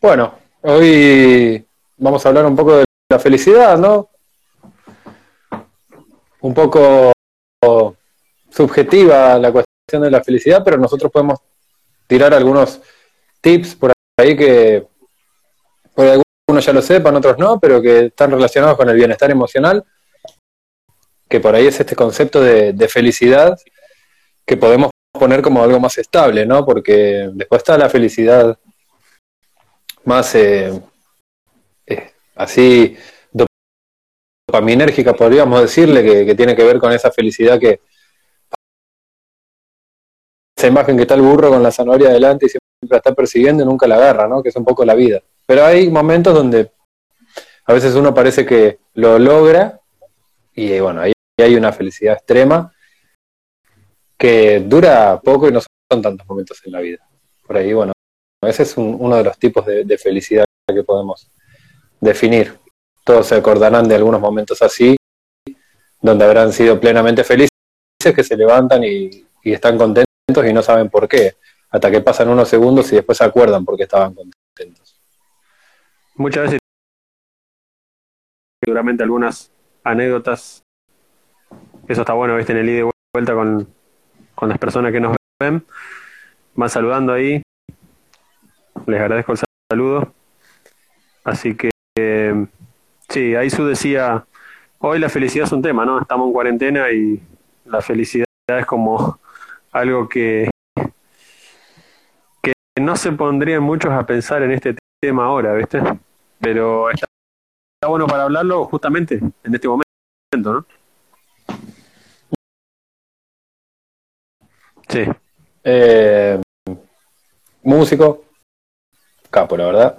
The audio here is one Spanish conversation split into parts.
Bueno, hoy vamos a hablar un poco de la felicidad, ¿no? Un poco subjetiva la cuestión de la felicidad, pero nosotros podemos tirar algunos tips por ahí que por algunos ya lo sepan, otros no, pero que están relacionados con el bienestar emocional, que por ahí es este concepto de, de felicidad que podemos poner como algo más estable, ¿no? Porque después está la felicidad más eh, eh, así dopaminérgica, podríamos decirle, que, tiene que ver con esa felicidad que esa imagen que está el burro con la zanahoria adelante y siempre la está persiguiendo y nunca la agarra, ¿no? Que es un poco la vida. Pero hay momentos donde a veces uno parece que lo logra y bueno, ahí hay una felicidad extrema que dura poco y no son tantos momentos en la vida. Por ahí, bueno, ese es un, uno de los tipos de, felicidad que podemos definir. Todos se acordarán de algunos momentos así, donde habrán sido plenamente felices, que se levantan y, y están contentos y no saben por qué, hasta que pasan unos segundos y después se acuerdan por qué estaban contentos. Muchas veces, seguramente algunas anécdotas, eso está bueno, viste, en el ida y vuelta con, con las personas que nos ven, van saludando ahí, les agradezco el saludo. Así que, eh, sí, su decía, hoy la felicidad es un tema, ¿no? Estamos en cuarentena y la felicidad es como algo que, que no se pondrían muchos a pensar en este tema ahora, ¿viste? Pero está, está bueno para hablarlo justamente en este momento, ¿no? Sí. Eh, músico, capo, la verdad.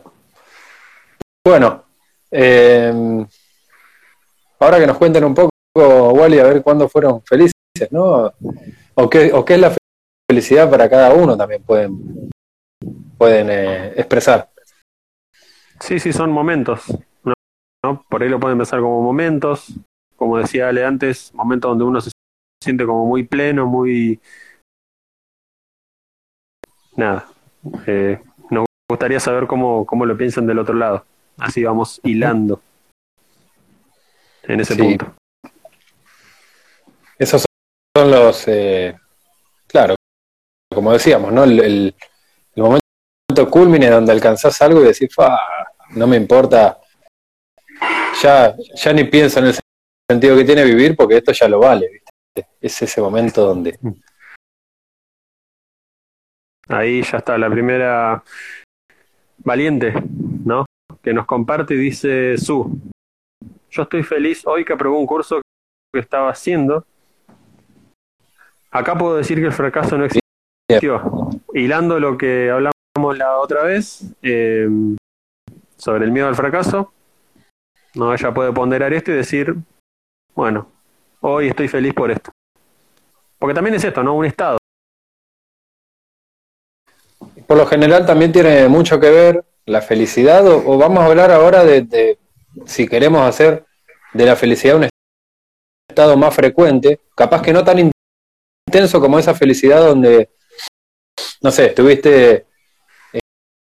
Bueno, eh, ahora que nos cuenten un poco, Wally, a ver cuándo fueron felices, ¿no? O qué, o qué es la felicidad para cada uno también pueden, pueden eh, expresar. Sí, sí, son momentos. ¿no? ¿no? Por ahí lo pueden empezar como momentos, como decía Ale antes, momentos donde uno se siente como muy pleno, muy... Nada. Eh, gustaría saber cómo, cómo lo piensan del otro lado. Así vamos hilando en ese Sí. punto. Esos son los, eh, claro, como decíamos, ¿no? El, el, el momento culmine donde alcanzás algo y decís, "Fa, no me importa, ya, ya ni pienso en el sentido que tiene vivir porque esto ya lo vale, ¿viste? Es ese momento donde Ahí ya está la primera valiente, ¿no? Que nos comparte y dice Su. Yo estoy feliz hoy que aprobé un curso que estaba haciendo. Acá puedo decir que el fracaso no existió. Hilando lo que hablamos la otra vez eh, sobre el miedo al fracaso, no ella puede ponderar esto y decir, bueno, hoy estoy feliz por esto. Porque también es esto, ¿no? Un estado. Por lo general también tiene mucho que ver la felicidad, o, vamos a hablar ahora de, de, si queremos hacer de la felicidad un estado más frecuente, capaz que no tan intenso como esa felicidad donde, no sé, estuviste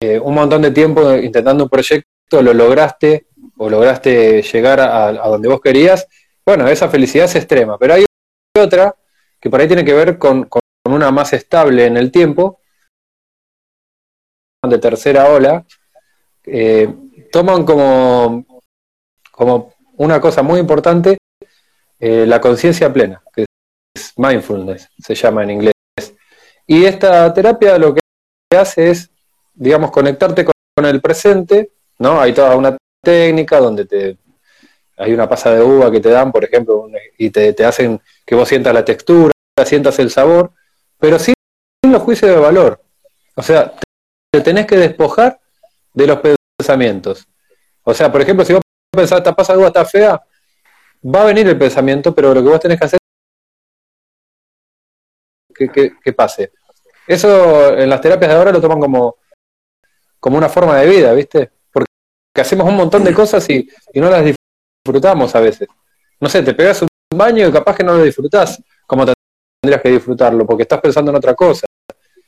eh, un montón de tiempo intentando un proyecto, lo lograste, o lograste llegar a, a donde vos querías, bueno, esa felicidad es extrema, pero hay otra que por ahí tiene que ver con, con una más estable en el tiempo, de tercera ola, eh, toman como, como una cosa muy importante eh, la conciencia plena, que es mindfulness, se llama en inglés. Y esta terapia lo que hace es, digamos, conectarte con, con el presente, ¿no? Hay toda una técnica donde te hay una pasa de uva que te dan, por ejemplo, y te, te hacen que vos sientas la textura, sientas el sabor, pero sin los juicios de valor. O sea, te tenés que despojar de los pensamientos. O sea, por ejemplo, si vos pensás, esta pasa uva está fea, va a venir el pensamiento, pero lo que vos tenés que hacer es que, que, que pase. Eso en las terapias de ahora lo toman como, como una forma de vida, ¿viste? Porque hacemos un montón de cosas y, y no las disfrutamos a veces. No sé, te pegas un baño y capaz que no lo disfrutás como tendrías que disfrutarlo, porque estás pensando en otra cosa.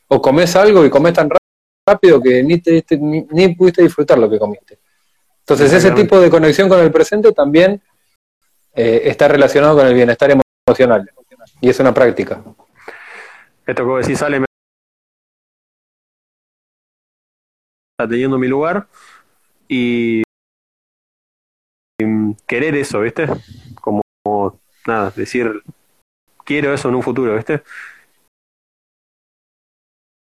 O comes algo y comes tan rápido que ni, te, ni, ni pudiste disfrutar lo que comiste. Entonces ese tipo de conexión con el presente también eh, está relacionado con el bienestar emocional y es una práctica. Esto que decís, sale, está teniendo mi lugar y, y querer eso, ¿viste? Como, nada, decir, quiero eso en un futuro, ¿viste?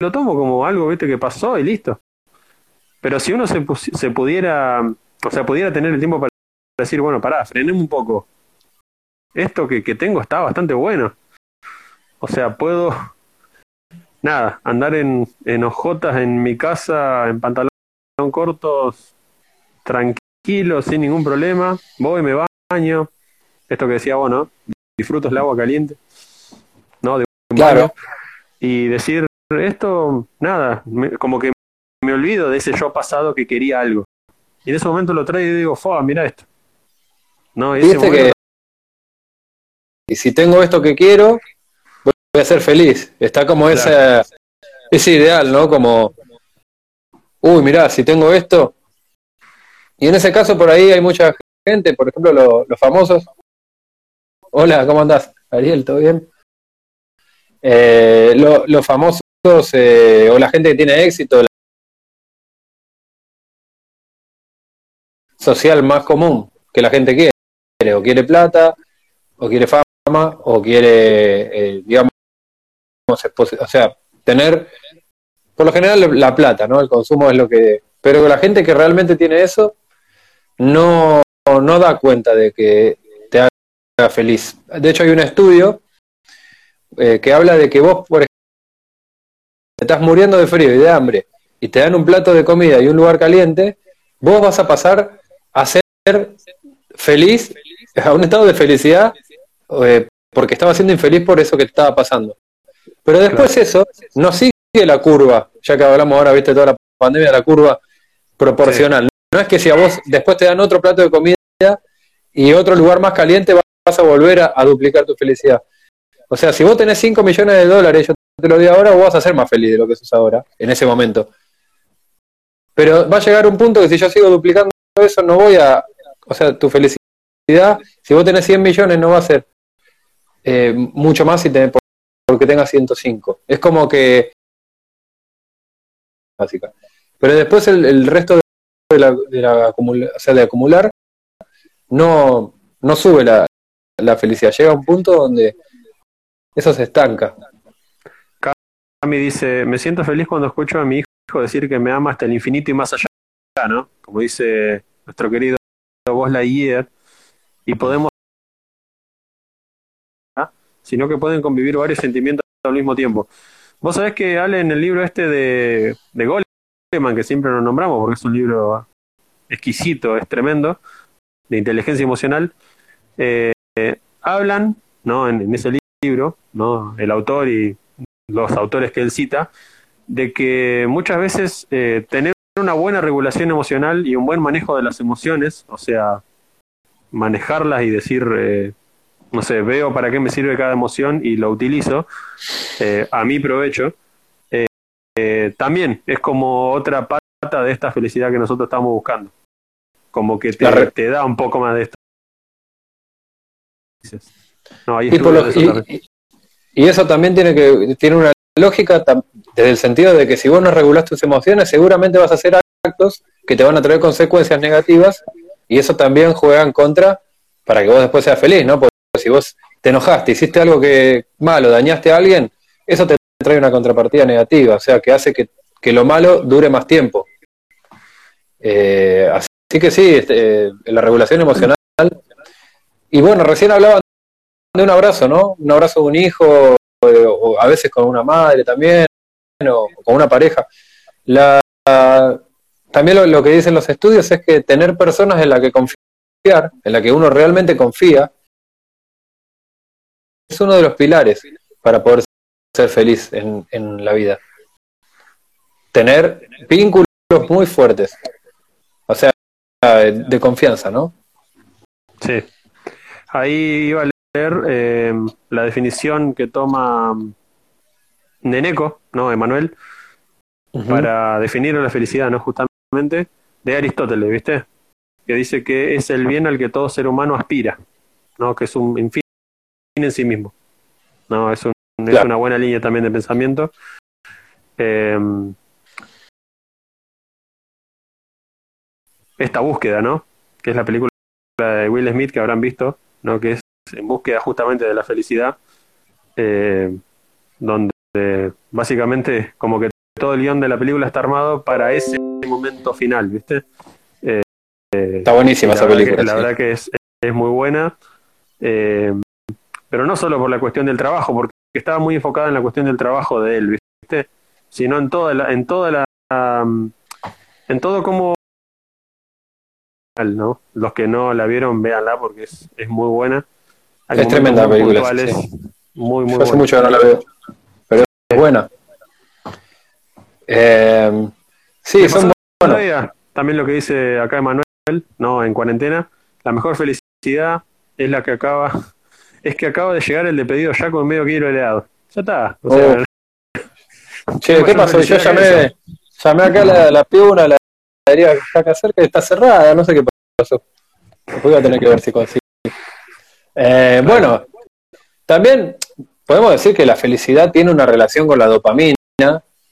Lo tomo como algo, ¿viste? Que pasó y listo. Pero si uno se, se pudiera, o sea, pudiera tener el tiempo para decir, bueno, pará, frenemos un poco. Esto que, que tengo está bastante bueno. O sea, puedo, nada, andar en, en hojotas en mi casa, en pantalón cortos, tranquilo, sin ningún problema. Voy, me baño. Esto que decía vos, ¿no? Disfruto el agua caliente. ¿No? De un Claro. baño. Y decir, esto, nada, me- como que me olvido de ese yo pasado que quería algo. Y en ese momento lo traigo y digo, ¡fua, mira esto! No, y ese Viste momento- que y si tengo esto que quiero, voy a ser feliz. Está como esa, ese ideal, ¿no? Como, uy, mirá, si tengo esto. Y en ese caso por ahí hay mucha gente, por ejemplo, lo- los famosos. Hola, ¿cómo andás? Ariel, ¿todo bien? Eh, lo- los famosos eh, o la gente que tiene éxito, la social más común que la gente quiere, o quiere plata, o quiere fama, o quiere, eh, digamos, o sea, tener, por lo general, la plata, ¿no? El consumo es lo que... Pero la gente que realmente tiene eso no, no da cuenta de que te haga feliz. De hecho, hay un estudio eh, que habla de que vos, por estás muriendo de frío y de hambre y te dan un plato de comida y un lugar caliente, vos vas a pasar a ser feliz, a un estado de felicidad, eh, porque estaba siendo infeliz por eso que te estaba pasando. Pero después eso no sigue la curva, ya que hablamos ahora, viste, toda la pandemia, la curva proporcional. No es que si a vos después te dan otro plato de comida y otro lugar más caliente vas a volver a, a duplicar tu felicidad. O sea, si vos tenés 5 millones de dólares, yo te lo digo ahora, vos vas a ser más feliz de lo que sos ahora, en ese momento. Pero va a llegar un punto que si yo sigo duplicando eso, no voy a... O sea, tu felicidad, si vos tenés 100 millones, no va a ser eh, mucho más si tenés, porque tengas 105. Es como que... Básica. Pero después el, resto de la, de la acumula- o sea, de acumular no, no sube la, la felicidad. Llega un punto donde eso se estanca. Cami dice, me siento feliz cuando escucho a mi hijo decir que me ama hasta el infinito y más allá, ¿no? Como dice nuestro querido Buzz Lightyear, y podemos, ¿ah? sino que pueden convivir varios sentimientos al mismo tiempo. Vos sabés que Ale en el libro este de, de Goleman, que siempre nos nombramos porque es un libro exquisito, es tremendo, de inteligencia emocional, eh, hablan, ¿no? En ese libro, ¿no? El autor y los autores que él cita, de que muchas veces eh, tener una buena regulación emocional y un buen manejo de las emociones, o sea, manejarlas y decir, eh, no sé, veo para qué me sirve cada emoción y lo utilizo eh, a mi provecho, también es como otra pata de esta felicidad que nosotros estamos buscando. Como que te, da un poco más de esto. No, hay Y, por lo- y-. y- eso también tiene que tiene una lógica desde el sentido de que si vos no regulás tus emociones, seguramente vas a hacer actos que te van a traer consecuencias negativas y eso también juega en contra para que vos después seas feliz, ¿no? Porque si vos te enojaste, hiciste algo que malo, dañaste a alguien, eso te trae una contrapartida negativa, o sea, que hace que, que lo malo dure más tiempo. Eh, así que sí, este, eh, la regulación emocional. Y bueno, recién hablaban de un abrazo, ¿no? Un abrazo de un hijo, eh, o a veces con una madre también, o con una pareja. La, también lo, que dicen los estudios es que tener personas en las que confiar, en la que uno realmente confía, es uno de los pilares para poder ser feliz en, en la vida. Tener vínculos muy fuertes, o sea, de confianza, ¿no? Sí. Ahí iba eh, la definición que toma Neneco, ¿no? Emanuel, para definir la felicidad, ¿no? Justamente, de Aristóteles, ¿viste? Que dice que es el bien al que todo ser humano aspira, ¿no? Que es un fin en sí mismo. ¿no? Es, un, es una buena línea también de pensamiento. Eh, esta búsqueda, ¿no? Que es la película de Will Smith que habrán visto, ¿no? Que es en búsqueda justamente de la felicidad, eh, donde básicamente como que todo el guion de la película está armado para ese momento final, ¿viste? Eh, está buenísima esa película. la verdad que es, es muy buena, eh, pero no solo por la cuestión del trabajo, porque estaba muy enfocada en la cuestión del trabajo de él, ¿viste? Sino en toda la, en toda la, en todo como ¿no? Los que no la vieron, véanla porque es, es muy buena. Es tremenda película. Muy, muy Hace mucho que no la veo. Pero es buena. Eh, sí, son buenos. También lo que dice acá Emanuel, ¿no? En cuarentena. La mejor felicidad es la que acaba. Es que acaba de llegar el de pedido ya con medio kilo de helado. Ya está. O sea, che, ¿qué pasó? Yo llamé, llamé acá a la, la piuna, la que está acá cerca está cerrada, no sé qué pasó. voy a tener que ver si consigo. Eh, bueno, también podemos decir que la felicidad tiene una relación con la dopamina,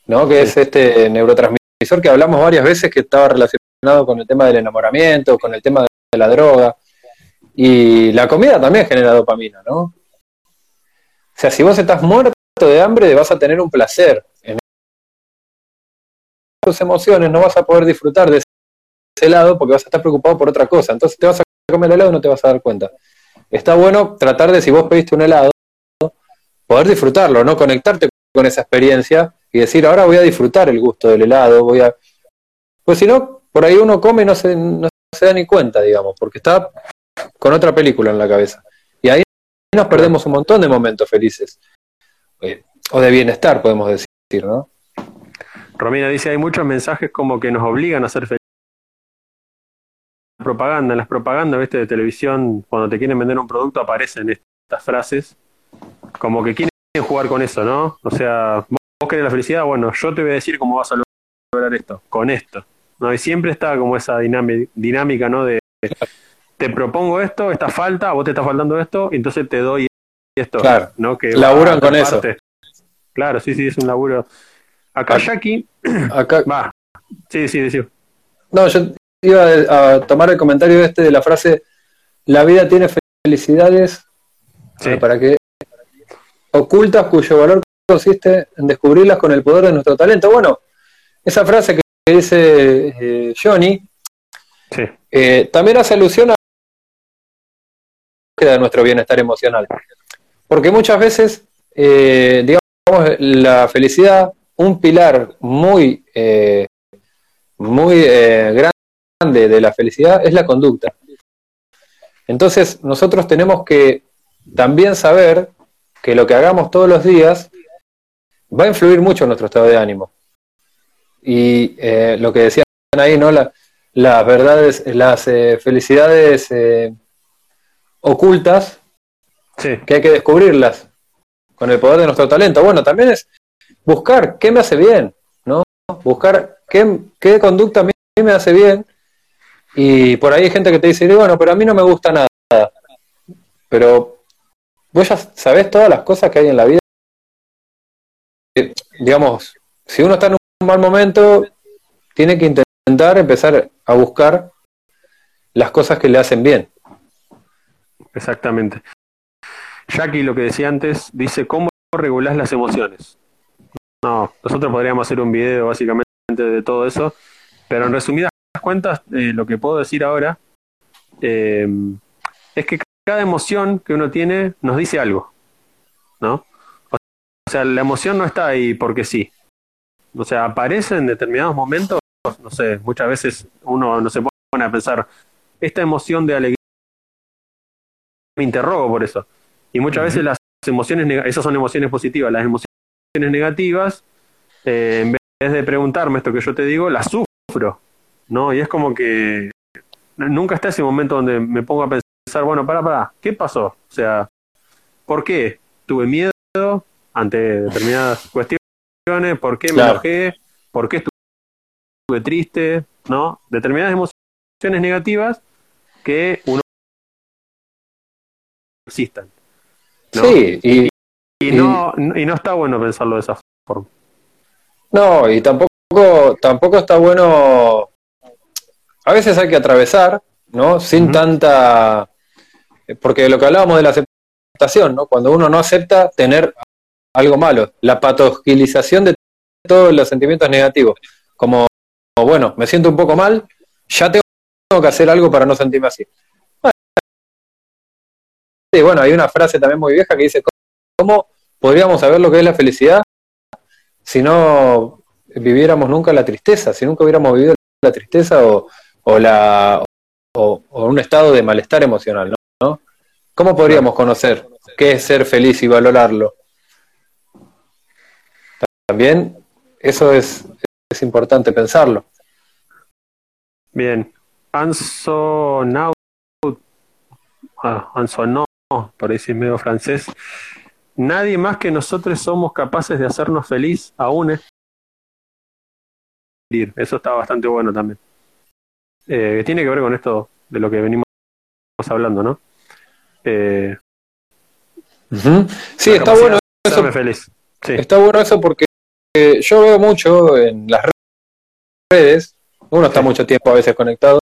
¿no? Que es este neurotransmisor que hablamos varias veces que estaba relacionado con el tema del enamoramiento, con el tema de la droga. Y la comida también genera dopamina, ¿no? O sea, si vos estás muerto de hambre, vas a tener un placer tus emociones, no vas a poder disfrutar de ese helado porque vas a estar preocupado por otra cosa. Entonces te vas a comer el helado y no te vas a dar cuenta. Está bueno tratar de, si vos pediste un helado, poder disfrutarlo, no conectarte con esa experiencia y decir, ahora voy a disfrutar el gusto del helado, voy a... Pues si no, por ahí uno come y no se, no se da ni cuenta, digamos, porque está con otra película en la cabeza. Y ahí nos perdemos un montón de momentos felices. Eh, o de bienestar, podemos decir, ¿no? Romina dice, hay muchos mensajes como que nos obligan a ser felices. Propaganda, en las propagandas ¿viste? de televisión, cuando te quieren vender un producto, aparecen estas frases, como que quieren jugar con eso, ¿no? O sea, vos querés la felicidad, bueno, yo te voy a decir cómo vas a lograr esto, con esto. ¿no? Y siempre está como esa dinámica, ¿no? De te propongo esto, esta falta, a vos te está faltando esto, y entonces te doy esto. Claro, ¿no? Que laburan con eso. Claro, sí, sí, es un laburo. Acá Jackie. Acá. Va. Sí, sí, sí. No, yo iba a tomar el comentario este de la frase: La vida tiene felicidades. Sí. Para que ocultas cuyo valor consiste en descubrirlas con el poder de nuestro talento. Bueno, esa frase que dice eh, Johnny sí. eh, también hace alusión a de nuestro bienestar emocional. Porque muchas veces, eh, digamos, la felicidad un pilar muy, eh, muy eh, grande de la felicidad es la conducta. Entonces, nosotros tenemos que también saber que lo que hagamos todos los días va a influir mucho en nuestro estado de ánimo. Y eh, lo que decían ahí, ¿no? La, las verdades, las felicidades ocultas, sí. que hay que descubrirlas con el poder de nuestro talento. Bueno, también es buscar qué me hace bien, ¿no? Buscar qué, qué conducta a mí me hace bien. Y por ahí hay gente que te dice, bueno, pero a mí no me gusta nada. Pero vos ya sabés todas las cosas que hay en la vida. Digamos, si uno está en un mal momento, tiene que intentar empezar a buscar las cosas que le hacen bien. Exactamente. Jackie, lo que decía antes, dice, ¿cómo regulás las emociones? No, nosotros podríamos hacer un video básicamente de todo eso, pero en resumidas cuentas, eh, lo que puedo decir ahora eh, es que cada emoción que uno tiene nos dice algo, ¿no? O sea, la emoción no está ahí porque sí. O sea, aparece en determinados momentos, no sé, muchas veces uno no se pone a pensar, esta emoción de alegría me interrogo por eso. Y muchas veces las emociones, esas son emociones positivas, las emociones negativas, eh, en vez de preguntarme esto que yo te digo, las sufro, ¿no? Y es como que nunca está ese momento donde me pongo a pensar, bueno, para, para, ¿qué pasó? O sea, ¿por qué? Tuve miedo ante determinadas cuestiones, ¿por qué me Claro. enojé? por qué estuve triste, ¿no? Determinadas emociones negativas que uno existan. ¿no? Sí, y, Y no, y no está bueno pensarlo de esa forma. no, y tampoco, tampoco está bueno. A veces hay que atravesar, ¿no? Sin tanta. Porque lo que hablábamos de la aceptación, ¿no? Cuando uno no acepta tener algo malo, la patogilización de todos los sentimientos negativos. Como, bueno, me siento un poco mal, ya tengo que hacer algo para no sentirme así. Y bueno, hay una frase también muy vieja que dice, ¿cómo podríamos saber lo que es la felicidad si no viviéramos nunca la tristeza, si nunca hubiéramos vivido la tristeza o, o la, o, o un estado de malestar emocional, ¿no? ¿no? ¿Cómo podríamos conocer qué es ser feliz y valorarlo? También eso es, es importante pensarlo. Bien. Ansonaut. Ah, Ansonó, por es medio francés. Nadie más que nosotros somos capaces de hacernos feliz aún. Eso está bastante bueno también. Eh, tiene que ver con esto de lo que venimos hablando, ¿no? Eh. Sí, está bueno eso, feliz. Sí. está bueno eso porque eh, yo veo mucho en las redes, uno está Sí. mucho tiempo a veces conectado,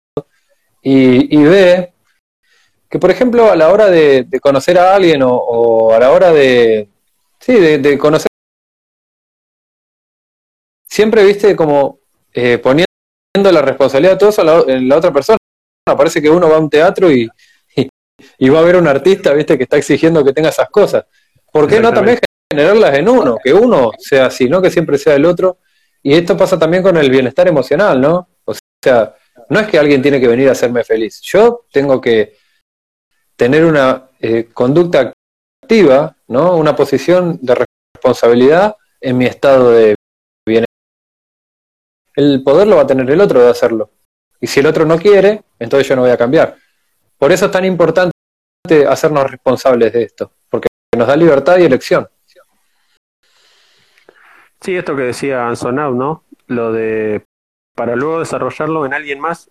y, y ve que, por ejemplo, a la hora de, de conocer a alguien o, o a la hora de, sí, de, de conocer, siempre viste como eh, poniendo la responsabilidad de todos a la, en la otra persona. Parece que uno va a un teatro y, y, y va a ver un artista, viste, que está exigiendo que tenga esas cosas. ¿Por qué no también generarlas en uno? Que uno sea así, no que siempre sea el otro. Y esto pasa también con el bienestar emocional, ¿no? O sea, no es que alguien tiene que venir a hacerme feliz. Yo tengo que tener una eh, conducta activa, ¿no? Una posición de responsabilidad en mi estado de. El poder lo va a tener el otro de hacerlo. Y si el otro no quiere, entonces yo no voy a cambiar. Por eso es tan importante hacernos responsables de esto, porque nos da libertad y elección. Sí, esto que decía Ansonaut, ¿no? Lo de para luego desarrollarlo en alguien más.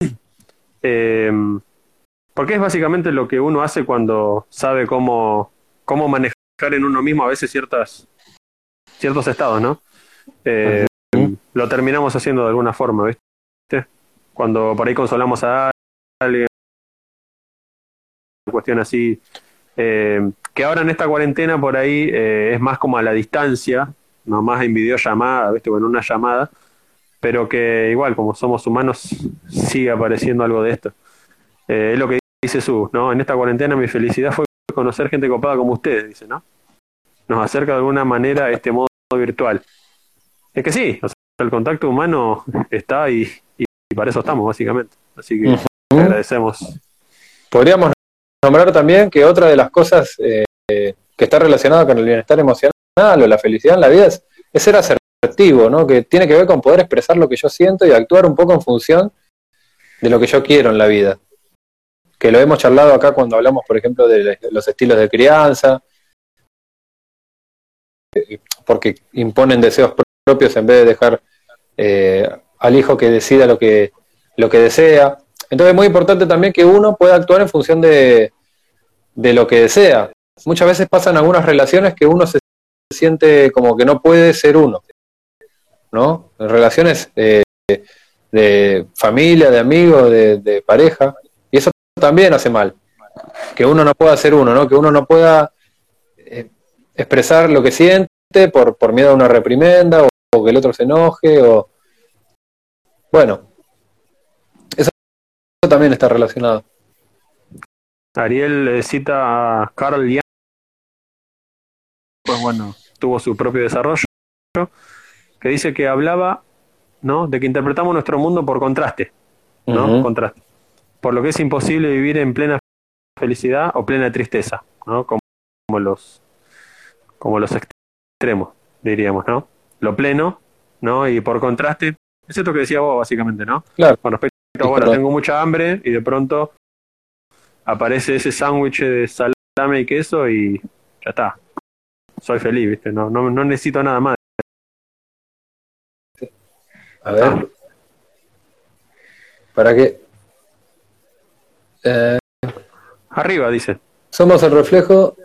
Eh, porque es básicamente lo que uno hace cuando sabe cómo, cómo manejar en uno mismo a veces ciertas, ciertos estados, ¿no? Eh. Lo terminamos haciendo de alguna forma, ¿viste? Cuando por ahí consolamos a alguien, cuestión así, eh, que ahora en esta cuarentena por ahí eh, es más como a la distancia, no más en videollamada, ¿viste? O en una llamada, pero que igual, como somos humanos, sigue apareciendo algo de esto. Eh, es lo que dice Su, ¿no? En esta cuarentena mi felicidad fue conocer gente copada como ustedes, dice, ¿no? Nos acerca de alguna manera a este modo virtual. Es que sí, o el contacto humano está y, para eso estamos, básicamente. Así que te agradecemos. Podríamos nombrar también que otra de las cosas eh, que está relacionada con el bienestar emocional o la felicidad en la vida es, es ser asertivo, ¿no? Que tiene que ver con poder expresar lo que yo siento y actuar un poco en función de lo que yo quiero en la vida. Que lo hemos charlado acá cuando hablamos, por ejemplo, de los estilos de crianza, eh, porque imponen deseos propios en vez de dejar eh, al hijo que decida lo que, lo que desea. Entonces es muy importante también que uno pueda actuar en función de, de lo que desea. Muchas veces pasan algunas relaciones que uno se siente como que no puede ser uno, ¿no? En relaciones eh, de familia, de amigos, de, de pareja, y eso también hace mal, que uno no pueda ser uno, ¿no? Que uno no pueda eh, expresar lo que siente por, por miedo a una reprimenda o, o que el otro se enoje o bueno, eso también está relacionado. Ariel cita a Carl Jung, pues bueno, tuvo su propio desarrollo, que dice que hablaba, ¿no? De que interpretamos nuestro mundo por contraste, ¿no? Contraste. Por lo que es imposible vivir en plena felicidad o plena tristeza, ¿no? Como, como los como los extremos, diríamos, ¿no? Lo pleno, ¿no? Y por contraste, es esto que decía vos básicamente, ¿no? Claro. Con respecto a, bueno, claro. tengo mucha hambre y de pronto aparece ese sándwich de salame y queso y ya está. Soy feliz, ¿viste? No, no, no necesito nada más. A ver. ¿Para qué? Eh, Arriba, dice. somos el reflejo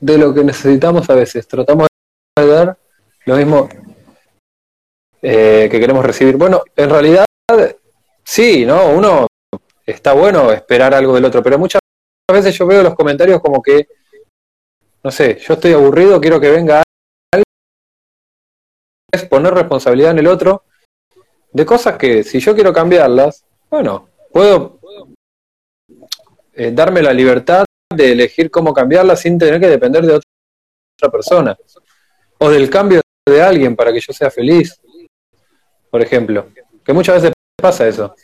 de lo que necesitamos a veces. Tratamos dar lo mismo eh, que queremos recibir. Bueno, en realidad, sí, ¿no? Uno está bueno esperar algo del otro, pero muchas veces yo veo los comentarios como que, no sé, yo estoy aburrido, quiero que venga alguien, es poner responsabilidad en el otro de cosas que si yo quiero cambiarlas, bueno, puedo eh, darme la libertad de elegir cómo cambiarlas sin tener que depender de otra persona o del cambio de alguien para que yo sea feliz, por ejemplo, que muchas veces pasa eso.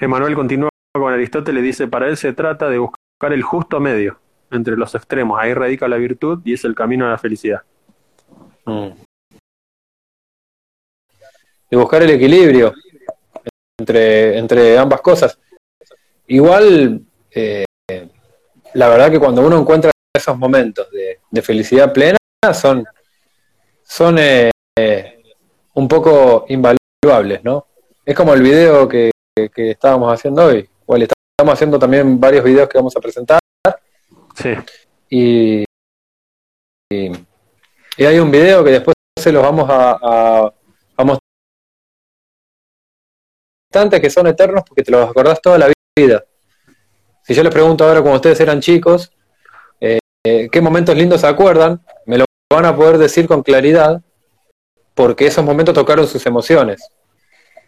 Emanuel continúa con Aristóteles, dice, para él se trata de buscar el justo medio entre los extremos. Ahí radica la virtud y es el camino a la felicidad. Mm. De buscar el equilibrio entre, entre ambas cosas. Igual, eh, la verdad que cuando uno encuentra esos momentos de, de felicidad plena, son, son eh, un poco invaluables, ¿no? Es como el video que, que estábamos haciendo hoy. Igual estamos haciendo también varios videos que vamos a presentar. Sí. Y, y, y hay un video que después se los vamos a, a, a mostrar que son eternos porque te los acordás toda la vida. Si yo les pregunto ahora, como ustedes eran chicos, eh, qué momentos lindos se acuerdan, me lo van a poder decir con claridad porque esos momentos tocaron sus emociones.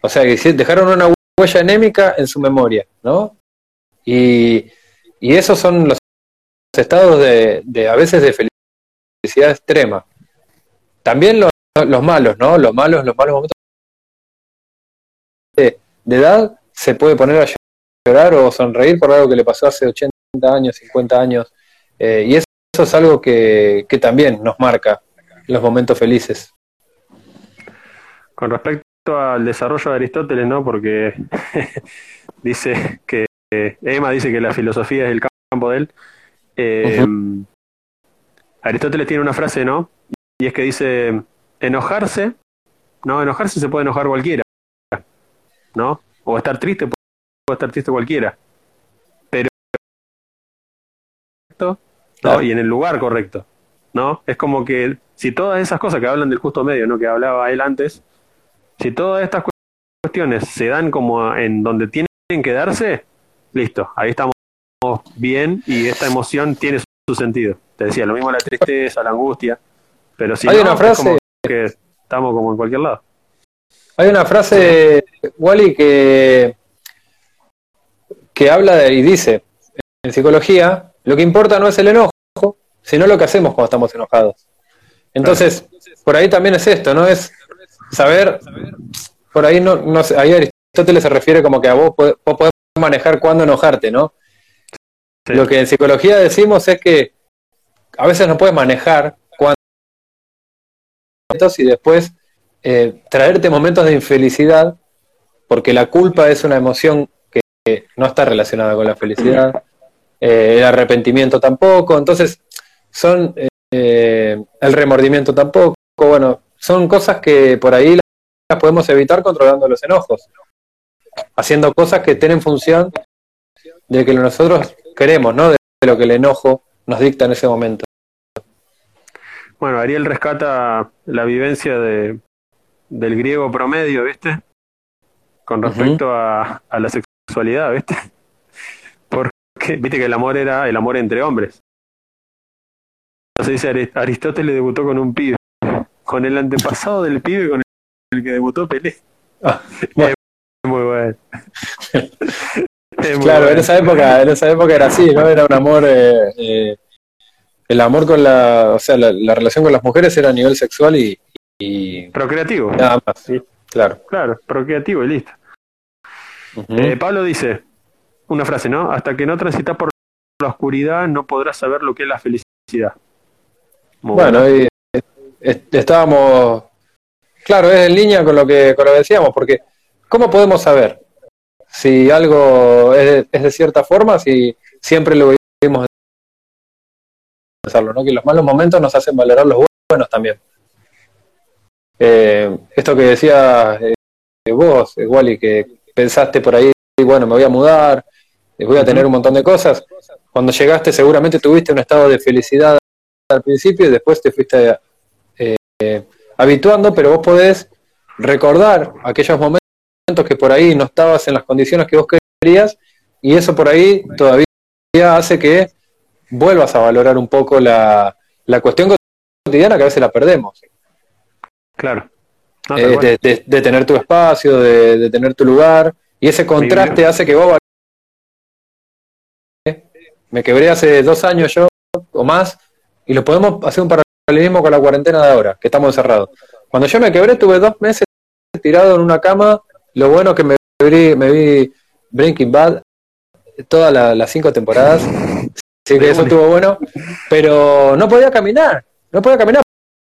O sea, dejaron una huella anémica en su memoria, ¿no? Y, y esos son los estados de, de, a veces de felicidad extrema. También los, los malos, ¿no? Los malos, los malos momentos de, de edad se puede poner a llorar o sonreír por algo que le pasó hace 80 años, 50 años. Eh, y eso, eso, es algo que, que también nos marca los momentos felices. Con respecto al desarrollo de Aristóteles, ¿no? Porque dice que Emma dice que la filosofía es el campo de él. Eh, uh -huh. Aristóteles tiene una frase, ¿no? Y es que dice enojarse, no, enojarse se puede enojar cualquiera, ¿no? O estar triste puede estar triste cualquiera. Pero ¿no? Claro. y en el lugar correcto, ¿no? Es como que si todas esas cosas que hablan del justo medio, ¿no? Que hablaba él antes, si todas estas cuestiones se dan como en donde tienen que darse, listo, ahí estamos bien y esta emoción tiene su sentido. Te decía, lo mismo la tristeza, la angustia, pero si Hay no, una frase es como que estamos como en cualquier lado. Hay una frase, Wally, que, que habla de, y dice, en psicología, lo que importa no es el enojo, sino lo que hacemos cuando estamos enojados. Entonces, por ahí también es esto, ¿no? Es saber, por ahí no, no sé, ahí Aristóteles se refiere como que a vos, vos podés manejar cuándo enojarte, ¿no? Sí. Lo que en psicología decimos es que a veces no puedes manejar cuándo y después eh, traerte momentos de infelicidad, porque la culpa es una emoción que no está relacionada con la felicidad, eh, el arrepentimiento tampoco, entonces son eh, el remordimiento tampoco, bueno, son cosas que por ahí las podemos evitar controlando los enojos, haciendo cosas que tienen función de que nosotros queremos, ¿no? De lo que el enojo nos dicta en ese momento. Bueno, Ariel rescata la vivencia de, del griego promedio, ¿viste? Con respecto uh -huh. a, a, la sexualidad, ¿viste? Porque, viste que el amor era el amor entre hombres. Entonces dice Aristóteles debutó con un pibe, con el antepasado del pibe con el que debutó Pelé. Ah, bueno. Es muy bueno. es muy claro, bueno. en esa época, en esa época era así, ¿no? Era un amor eh, eh, el amor con la, o sea, la, la, relación con las mujeres era a nivel sexual y, y procreativo. Nada más, sí, claro. Claro, procreativo y listo. Uh -huh. eh, Pablo dice una frase, ¿no? Hasta que no transitas por la oscuridad no podrás saber lo que es la felicidad. Muy bueno, bueno. Y, estábamos, claro, es en línea con lo que con lo que decíamos, porque ¿cómo podemos saber si algo es de, es de cierta forma si siempre lo pensarlo, ¿no? Que los malos momentos nos hacen valorar los buenos también. Eh, esto que decía eh, vos, Wally, que pensaste por ahí, bueno, me voy a mudar, eh, voy a tener un montón de cosas. Cuando llegaste seguramente tuviste un estado de felicidad al principio y después te fuiste habituando, pero vos podés recordar aquellos momentos que por ahí no estabas en las condiciones que vos querías y eso por ahí todavía hace que vuelvas a valorar un poco la, la cuestión cotidiana que a veces la perdemos. Claro. Eh, de, tener tu espacio, de, tener tu lugar, y ese contraste hace que vos... Me quebré hace dos años yo, o más, y lo podemos hacer un paralelismo con la cuarentena de ahora, que estamos encerrados. Cuando yo me quebré, tuve dos meses tirado en una cama, lo bueno que me vi, me vi Breaking Bad, todas las cinco temporadas, sí que eso estuvo bueno, pero no podía caminar, no podía caminar.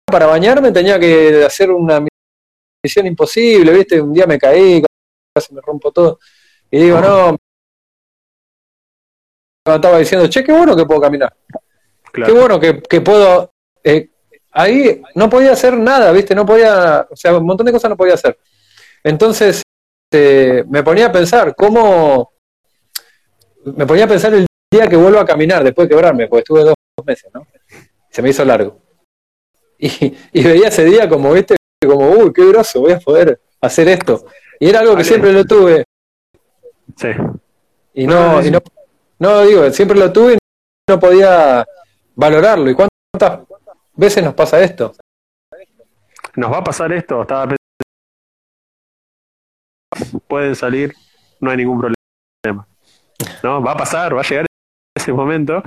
Para bañarme tenía que hacer una misión imposible, ¿viste? Un día me caí, casi me rompo todo. Y digo, no. Estaba diciendo, che, qué bueno que puedo caminar. Qué bueno que, puedo. Eh, ahí no podía hacer nada, ¿viste? No podía. O sea, un montón de cosas no podía hacer. Entonces, eh, me ponía a pensar cómo. Me ponía a pensar el día que vuelvo a caminar después de quebrarme, porque estuve dos meses, ¿no? Se me hizo largo. Y, veía ese día como, viste, como, uy, qué groso, voy a poder hacer esto. Y era algo que siempre lo tuve. Sí. Y no, y no, no digo, siempre lo tuve y no podía valorarlo. ¿Y cuántas veces nos pasa esto? Nos va a pasar esto, estaba pueden salir, no hay ningún problema. ¿No? Va a pasar, va a llegar ese momento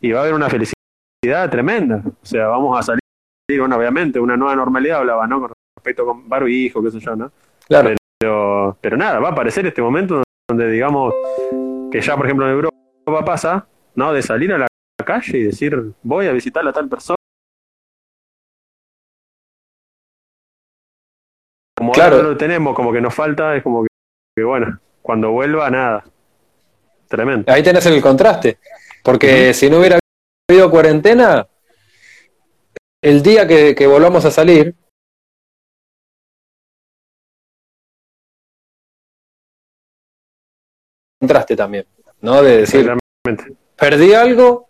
y va a haber una felicidad tremenda. O sea, vamos a salir bueno, obviamente, una nueva normalidad hablaba, ¿no? Con respecto con hijo, qué sé yo, ¿no? Claro. Pero, pero nada, va a aparecer este momento donde digamos que ya, por ejemplo, en Europa pasa, ¿no? De salir a la calle y decir, voy a visitar a tal persona. Como claro. no lo tenemos, como que nos falta, es como que, bueno, cuando vuelva, nada. Tremendo. Ahí tenés el contraste. Porque si no hubiera habido cuarentena, el día que, volvamos a salir, contraste también, ¿no? De decir, perdí algo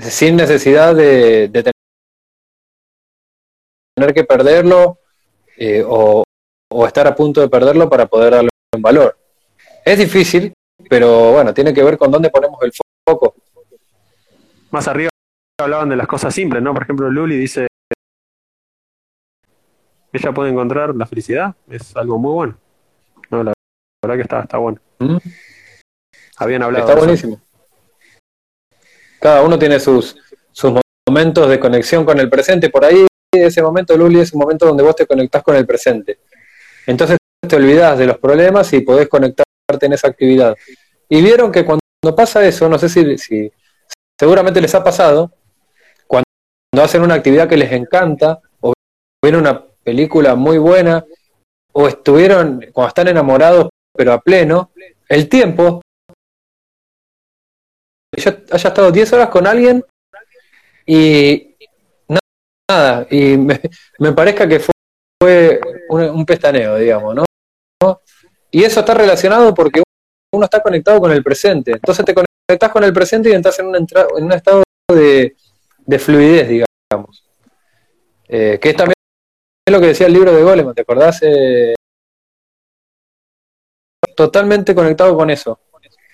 sin necesidad de, tener que perderlo eh, o, o, estar a punto de perderlo para poder darle un valor. Es difícil, pero bueno, tiene que ver con dónde ponemos el foco. Más arriba hablaban de las cosas simples, ¿no? Por ejemplo, Luli dice, ella puede encontrar la felicidad, es algo muy bueno. No, la verdad que está, está bueno. Mm. Habían hablado. Está buenísimo. Cada uno tiene sus, sus momentos de conexión con el presente. Por ahí, ese momento, Luli, es un momento donde vos te conectás con el presente. Entonces te olvidás de los problemas y podés conectarte en esa actividad. Y vieron que cuando pasa eso, no sé si, si seguramente les ha pasado, cuando hacen una actividad que les encanta, o ven una película muy buena, o estuvieron, cuando están enamorados, pero a pleno, el tiempo, yo haya estado 10 horas con alguien y nada, y me, parezca que fue, un, pestaneo, digamos, ¿no? Y eso está relacionado porque uno está conectado con el presente. Entonces te conectas con el presente y entras en, en un estado de, de fluidez, digamos. Eh, que es también lo que decía el libro de Goleman, ¿te acordás? Eh, totalmente conectado con eso.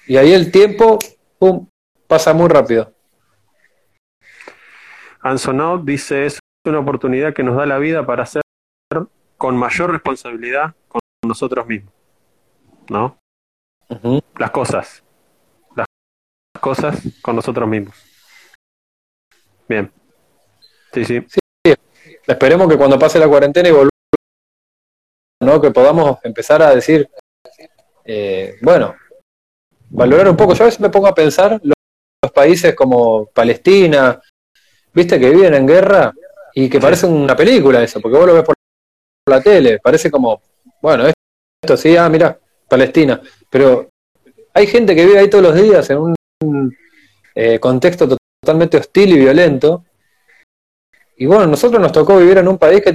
Y ahí el tiempo, pum, pasa muy rápido. Ansonaut dice, es una oportunidad que nos da la vida para hacer con mayor responsabilidad con nosotros mismos. ¿No? Las cosas. Las cosas con nosotros mismos. Bien. Sí, sí. sí. Esperemos que cuando pase la cuarentena y volvamos, ¿no? que podamos empezar a decir, eh, bueno, valorar un poco. Yo a veces me pongo a pensar los, países como Palestina, viste, que viven en guerra y que parece una película eso, porque vos lo ves por la tele, parece como, bueno, esto sí, ah, mira, Palestina, pero hay gente que vive ahí todos los días en un eh, contexto totalmente hostil y violento. Y bueno, nosotros nos tocó vivir en un país que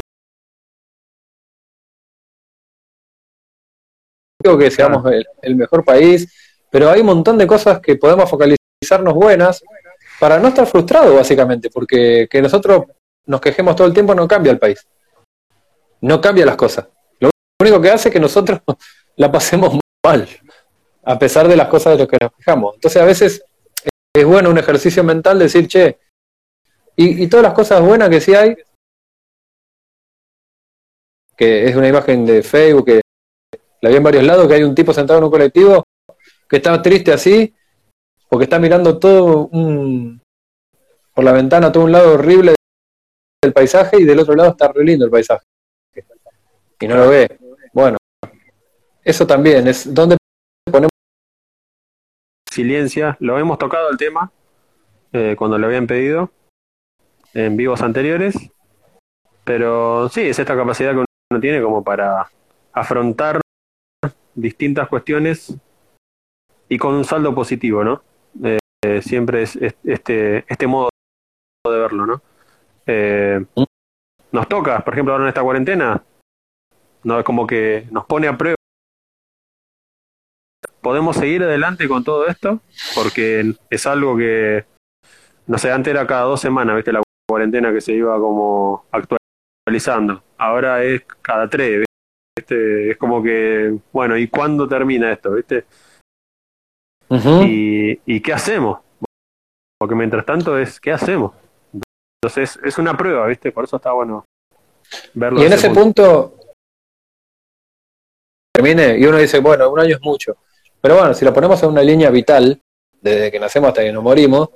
digo que seamos el, el mejor país, pero hay un montón de cosas que podemos focalizarnos buenas para no estar frustrados, básicamente, porque que nosotros nos quejemos todo el tiempo no cambia el país. No cambia las cosas. Lo único que hace es que nosotros la pasemos mal, a pesar de las cosas de las que nos quejamos. Entonces, a veces es bueno un ejercicio mental decir, che, y, todas las cosas buenas que sí hay, que es una imagen de Facebook que la vi en varios lados, que hay un tipo sentado en un colectivo que está triste así, porque está mirando todo un, por la ventana, todo un lado horrible del paisaje y del otro lado está re lindo el paisaje. Y no lo ve. Bueno, eso también es donde. Silencia, lo hemos tocado el tema eh, cuando lo habían pedido en vivos anteriores, pero sí, es esta capacidad que uno tiene como para afrontar distintas cuestiones y con un saldo positivo, ¿no? Eh, siempre es, es, este, este modo de verlo, ¿no? Eh, nos toca, por ejemplo, ahora en esta cuarentena, no es como que nos pone a prueba. Podemos seguir adelante con todo esto, porque es algo que, no sé, antes era cada dos semanas, ¿viste? La cuarentena que se iba como actualizando. Ahora es cada tres, ¿viste? Es como que, bueno, ¿y cuándo termina esto, viste? ¿Y, ¿Y qué hacemos? Porque mientras tanto es, ¿qué hacemos? Entonces es una prueba, ¿viste? Por eso está bueno verlo. Y en ese punto termine y uno dice, bueno, un año es mucho. Pero bueno, si lo ponemos en una línea vital, desde que nacemos hasta que nos morimos,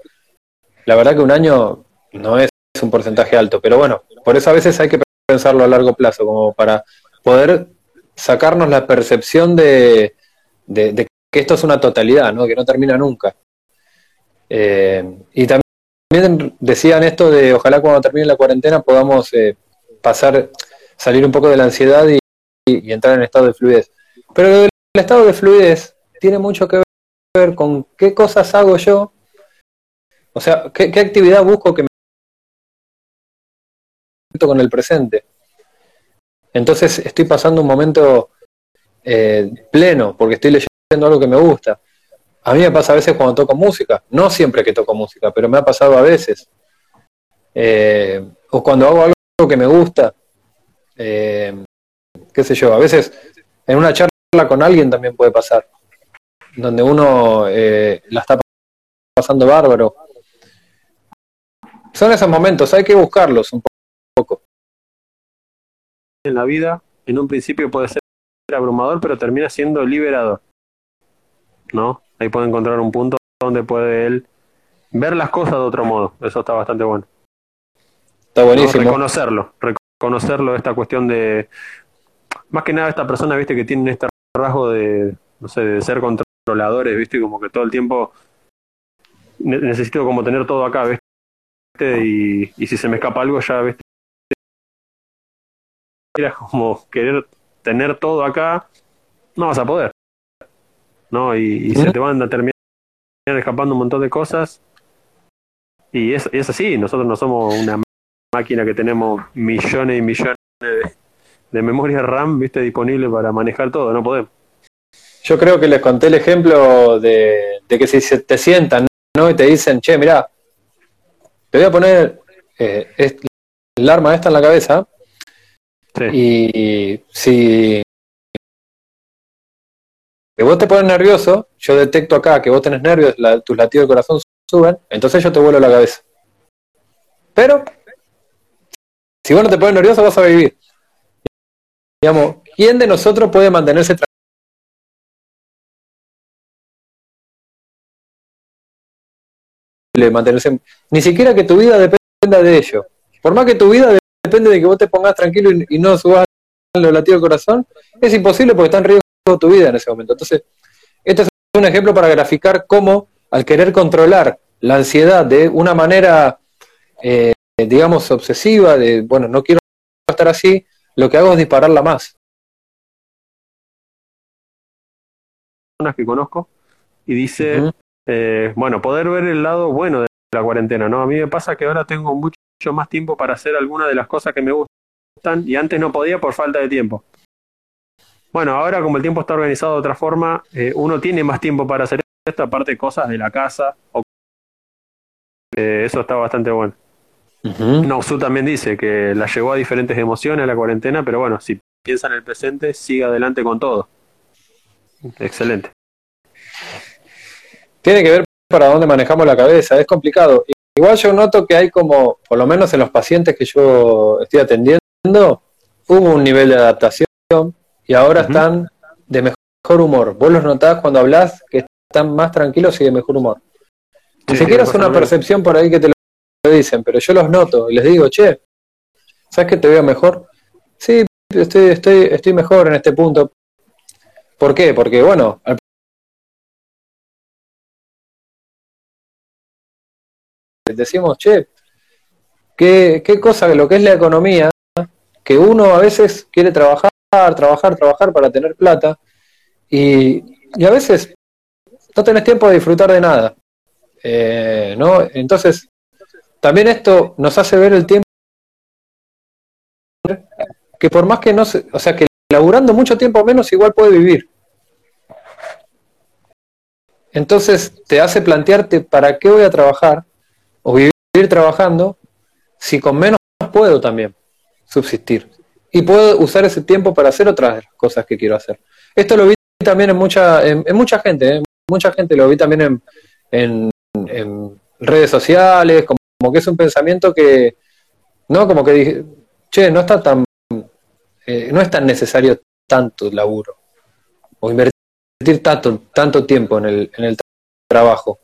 la verdad que un año no es un porcentaje alto. Pero bueno, por eso a veces hay que pensarlo a largo plazo, como para poder sacarnos la percepción de, que esto es una totalidad, ¿no? que no termina nunca. Eh, y también decían esto de ojalá cuando termine la cuarentena podamos eh, pasar, salir un poco de la ansiedad y, y entrar en estado de fluidez. Pero el estado de fluidez tiene mucho que ver con qué cosas hago yo, o sea, qué, actividad busco que me con el presente. Entonces estoy pasando un momento eh, pleno porque estoy leyendo algo que me gusta. A mí me pasa a veces cuando toco música, no siempre que toco música, pero me ha pasado a veces. Eh, o cuando hago algo que me gusta, eh, qué sé yo, a veces en una charla con alguien también puede pasar, donde uno eh, la está pasando bárbaro. Son esos momentos, hay que buscarlos un poco. en la vida, en un principio puede ser abrumador, pero termina siendo liberador. ¿No? Ahí puede encontrar un punto donde puede él ver las cosas de otro modo. Eso está bastante bueno. Está ¿no? buenísimo. Reconocerlo, reconocerlo, esta cuestión de. Más que nada, esta persona, viste, que tiene este rasgo de, no sé, de ser controladores, viste, como que todo el tiempo ne- necesito como tener todo acá, viste, y, y si se me escapa algo, ya, viste. Era como querer tener todo acá, no vas a poder. ¿No? Y, y se te van a terminar escapando un montón de cosas. Y es, es así, nosotros no somos una máquina que tenemos millones y millones de, de memoria RAM, viste, disponible para manejar todo, no podemos. Yo creo que les conté el ejemplo de, de que si se te sientan ¿no? y te dicen, che, mirá, te voy a poner eh, el arma esta en la cabeza Sí. y si que vos te pones nervioso, yo detecto acá que vos tenés nervios, la- tus latidos de corazón suben, entonces yo te vuelo la cabeza. Pero, si vos no te pones nervioso, vas a vivir. Digamos, ¿quién de nosotros puede mantenerse mantenerse, ni siquiera que tu vida dependa de ello? Por más que tu vida de- depende de que vos te pongas tranquilo y, y no subas los latidos del corazón, es imposible porque está en riesgo tu vida en ese momento. Entonces, este es un ejemplo para graficar cómo al querer controlar la ansiedad de una manera, eh, digamos, obsesiva, de, bueno, no quiero estar así, lo que hago es dispararla más. Personas que conozco y dice. Eh, bueno, poder ver el lado bueno de la cuarentena, ¿no? A mí me pasa que ahora tengo mucho más tiempo para hacer algunas de las cosas que me gustan y antes no podía por falta de tiempo. Bueno, ahora como el tiempo está organizado de otra forma, eh, uno tiene más tiempo para hacer esto, aparte de cosas de la casa. O, eh, eso está bastante bueno. No, Su también dice que la llevó a diferentes emociones la cuarentena, pero bueno, si piensa en el presente, sigue adelante con todo. Excelente. Tiene que ver para dónde manejamos la cabeza, es complicado. Igual yo noto que hay como, por lo menos en los pacientes que yo estoy atendiendo, hubo un nivel de adaptación y ahora están de mejor humor. Vos los notás cuando hablas que están más tranquilos y de mejor humor. Ni siquiera es una percepción por ahí que te lo dicen, pero yo los noto y les digo, che, ¿sabes que te veo mejor? Sí, estoy, estoy, estoy mejor en este punto. ¿Por qué? Porque, bueno, al decimos, che, ¿qué, qué cosa, lo que es la economía, que uno a veces quiere trabajar, trabajar, trabajar para tener plata, y, y a veces no tenés tiempo de disfrutar de nada. Eh, ¿no? Entonces, también esto nos hace ver el tiempo que por más que no se, o sea, que laburando mucho tiempo menos igual puede vivir. Entonces te hace plantearte para qué voy a trabajar o vivir trabajando si con menos puedo también subsistir. Y puedo usar ese tiempo para hacer otras cosas que quiero hacer. Esto lo vi también en mucha, en, mucha gente, ¿eh? mucha gente lo vi también en, en, redes sociales, como, que es un pensamiento que, ¿no? Como que dije, che, no está tan, eh, no es tan necesario tanto laburo, o invertir tanto, tanto tiempo en el, en el trabajo.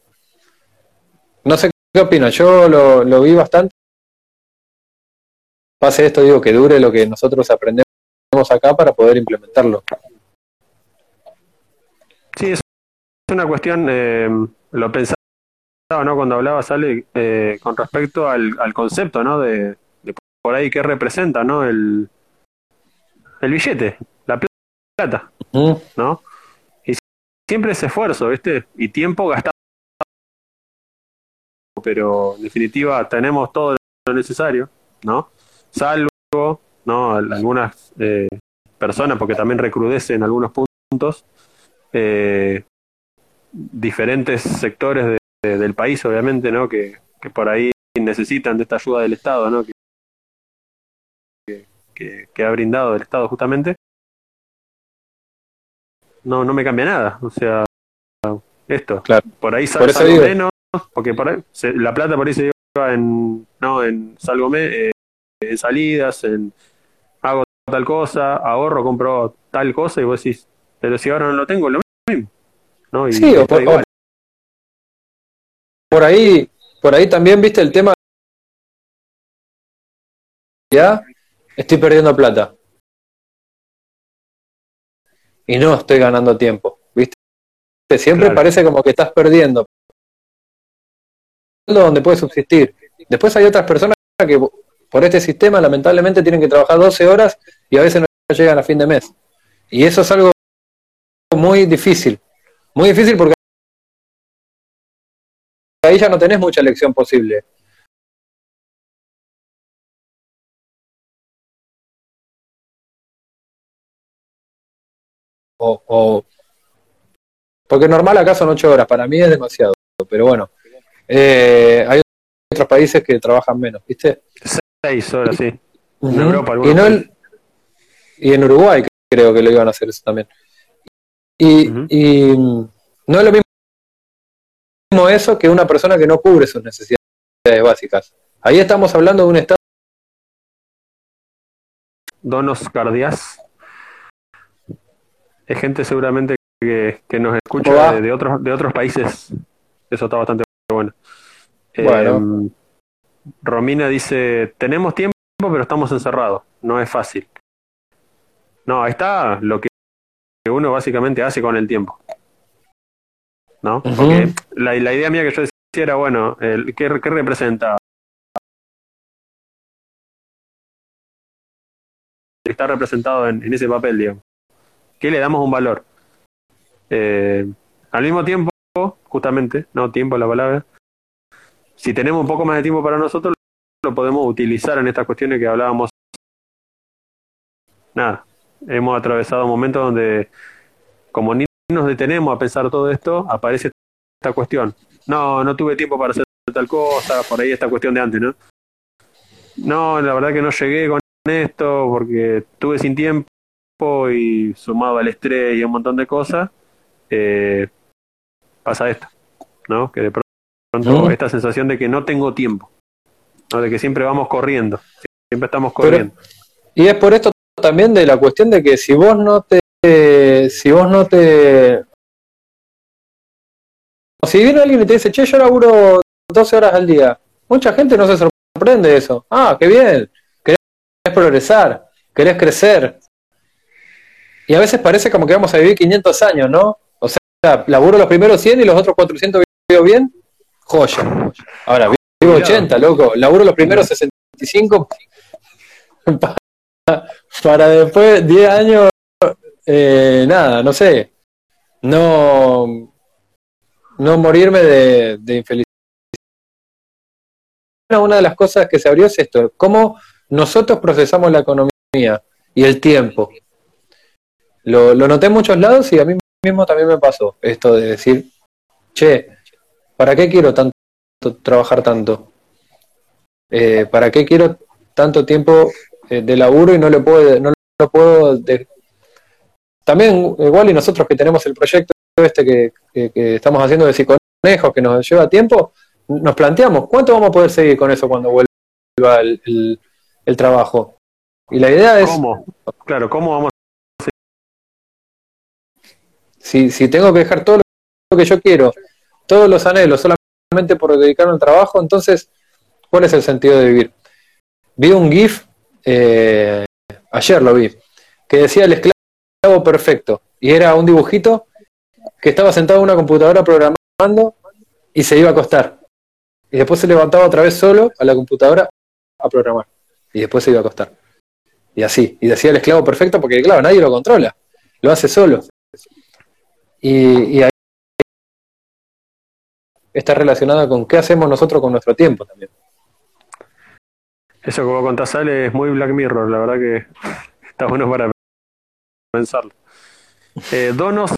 No sé qué opinas, yo lo, lo vi bastante. Pase esto, digo, que dure lo que nosotros aprendemos acá para poder implementarlo. Sí, es una cuestión, eh, lo pensaba ¿no? cuando hablaba, Sale, eh, con respecto al, al concepto, ¿no? De, por ahí qué representa, ¿no? El, el billete, la plata, ¿no? Y siempre ese esfuerzo, ¿viste? Y tiempo gastado. Pero en definitiva tenemos todo lo necesario, ¿no? Salvo, ¿no? Algunas eh, personas, porque también recrudece en algunos puntos, eh, diferentes sectores del país, obviamente, ¿no? Que, por ahí necesitan de esta ayuda del Estado, ¿no? Que, que, ha brindado el Estado justamente. No, no me cambia nada. O sea, esto. Claro. Por ahí sale menos, porque por ahí, la plata por ahí se lleva en, no, en eh, en salidas, en hago tal cosa, ahorro, compro tal cosa y vos decís, pero si ahora no lo tengo, lo mismo. ¿no? Y sí, o por, por, ahí, por ahí también viste el tema. Ya estoy perdiendo plata. Y no estoy ganando tiempo, ¿viste? Siempre parece como que estás perdiendo. Donde puedes subsistir. Después hay otras personas que por este sistema lamentablemente tienen que trabajar 12 horas y a veces no llegan a fin de mes. Y eso es algo muy difícil. Muy difícil porque ahí ya no tenés mucha elección posible. O, porque normal acá son ocho horas, para mí es demasiado, pero bueno, eh, hay otros países que trabajan menos, ¿viste? Seis horas, sí. En Europa, y, y en Uruguay creo que lo iban a hacer eso también. Y, y no es lo mismo eso que una persona que no cubre sus necesidades básicas. Ahí estamos hablando de un estado. Donos Cardias. Es gente seguramente que, que nos escucha de, otros, de otros países. Eso está bastante bueno. Bueno. Em, Romina dice, tenemos tiempo pero estamos encerrados. No es fácil. No, ahí está lo que uno básicamente hace con el tiempo. ¿No? Porque la, la, idea mía que yo decía era, bueno, el, ¿qué, ¿qué, representa? Está representado en, en, ese papel, digamos. ¿Qué le damos un valor? Eh, al mismo tiempo, justamente, no tiempo la palabra. Si tenemos un poco más de tiempo para nosotros, lo podemos utilizar en estas cuestiones que hablábamos. Nada, hemos atravesado momentos donde como ni nos detenemos a pensar todo esto, aparece esta cuestión. No, no tuve tiempo para hacer tal cosa, por ahí esta cuestión de antes, ¿no? No, la verdad que no llegué con esto porque estuve sin tiempo y sumado al estrés y un montón de cosas, eh, pasa esto, ¿no? Que de pronto esta sensación de que no tengo tiempo, ¿no? de que siempre vamos corriendo, siempre estamos corriendo. y es por esto también de la cuestión de que si vos no te, si vos no te, si viene alguien y te dice, che, yo laburo 12 horas al día, mucha gente no se sorprende de eso. Ah, qué bien, querés progresar, querés crecer, y a veces parece como que vamos a vivir 500 años, ¿no? Sea, laburo los primeros 100 y los otros 400 vivo bien, joya. Ahora, vivo 80, loco. Laburo los primeros 65 para después 10 años, eh, nada, no sé. No, no morirme de, de infelicidad. Una de las cosas que se abrió es esto, cómo nosotros procesamos la economía y el tiempo. Lo, lo noté en muchos lados y a mí mismo también me pasó esto de decir, che, ¿para qué quiero tanto trabajar tanto? Eh, ¿Para qué quiero tanto tiempo eh, de laburo y no lo puedo, no lo puedo también igual y nosotros que tenemos el proyecto este que, que, estamos haciendo de Psiconejos que nos lleva tiempo, nos planteamos cuánto vamos a poder seguir con eso cuando vuelva el, el, trabajo. Y la idea es... ¿Cómo? Claro, ¿cómo vamos si, si tengo que dejar todo lo que yo quiero, todos los anhelos, solamente por dedicarme al trabajo, entonces, ¿cuál es el sentido de vivir? Vi un GIF, eh, ayer lo vi, que decía el esclavo perfecto, y era un dibujito que estaba sentado en una computadora programando y se iba a acostar. Y después se levantaba otra vez solo a la computadora a programar. Y después se iba a acostar. Y así. Y decía el esclavo perfecto porque, claro, nadie lo controla. Lo hace solo. Y, ahí está relacionada con qué hacemos nosotros con nuestro tiempo también. Eso vos contás, sale es muy Black Mirror, la verdad que está bueno para pensarlo. Eh, Donos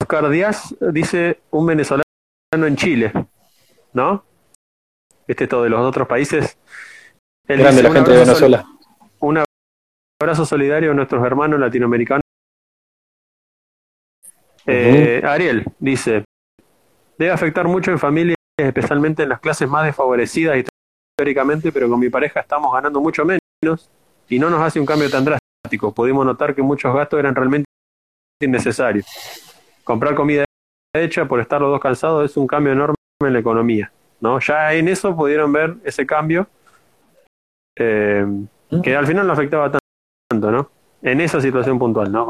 Oscar Díaz dice un venezolano en Chile, ¿no? Este todo de los otros países. Grande la gente de Venezuela. Un abrazo solidario a nuestros hermanos latinoamericanos eh, Ariel dice, debe afectar mucho en familias, especialmente en las clases más desfavorecidas históricamente, pero con mi pareja estamos ganando mucho menos y no nos hace un cambio tan drástico. Pudimos notar que muchos gastos eran realmente innecesarios. Comprar comida hecha por estar los dos cansados es un cambio enorme en la economía. ¿no? Ya en eso pudieron ver ese cambio eh, que al final no afectaba tanto, ¿no? En esa situación puntual, ¿no?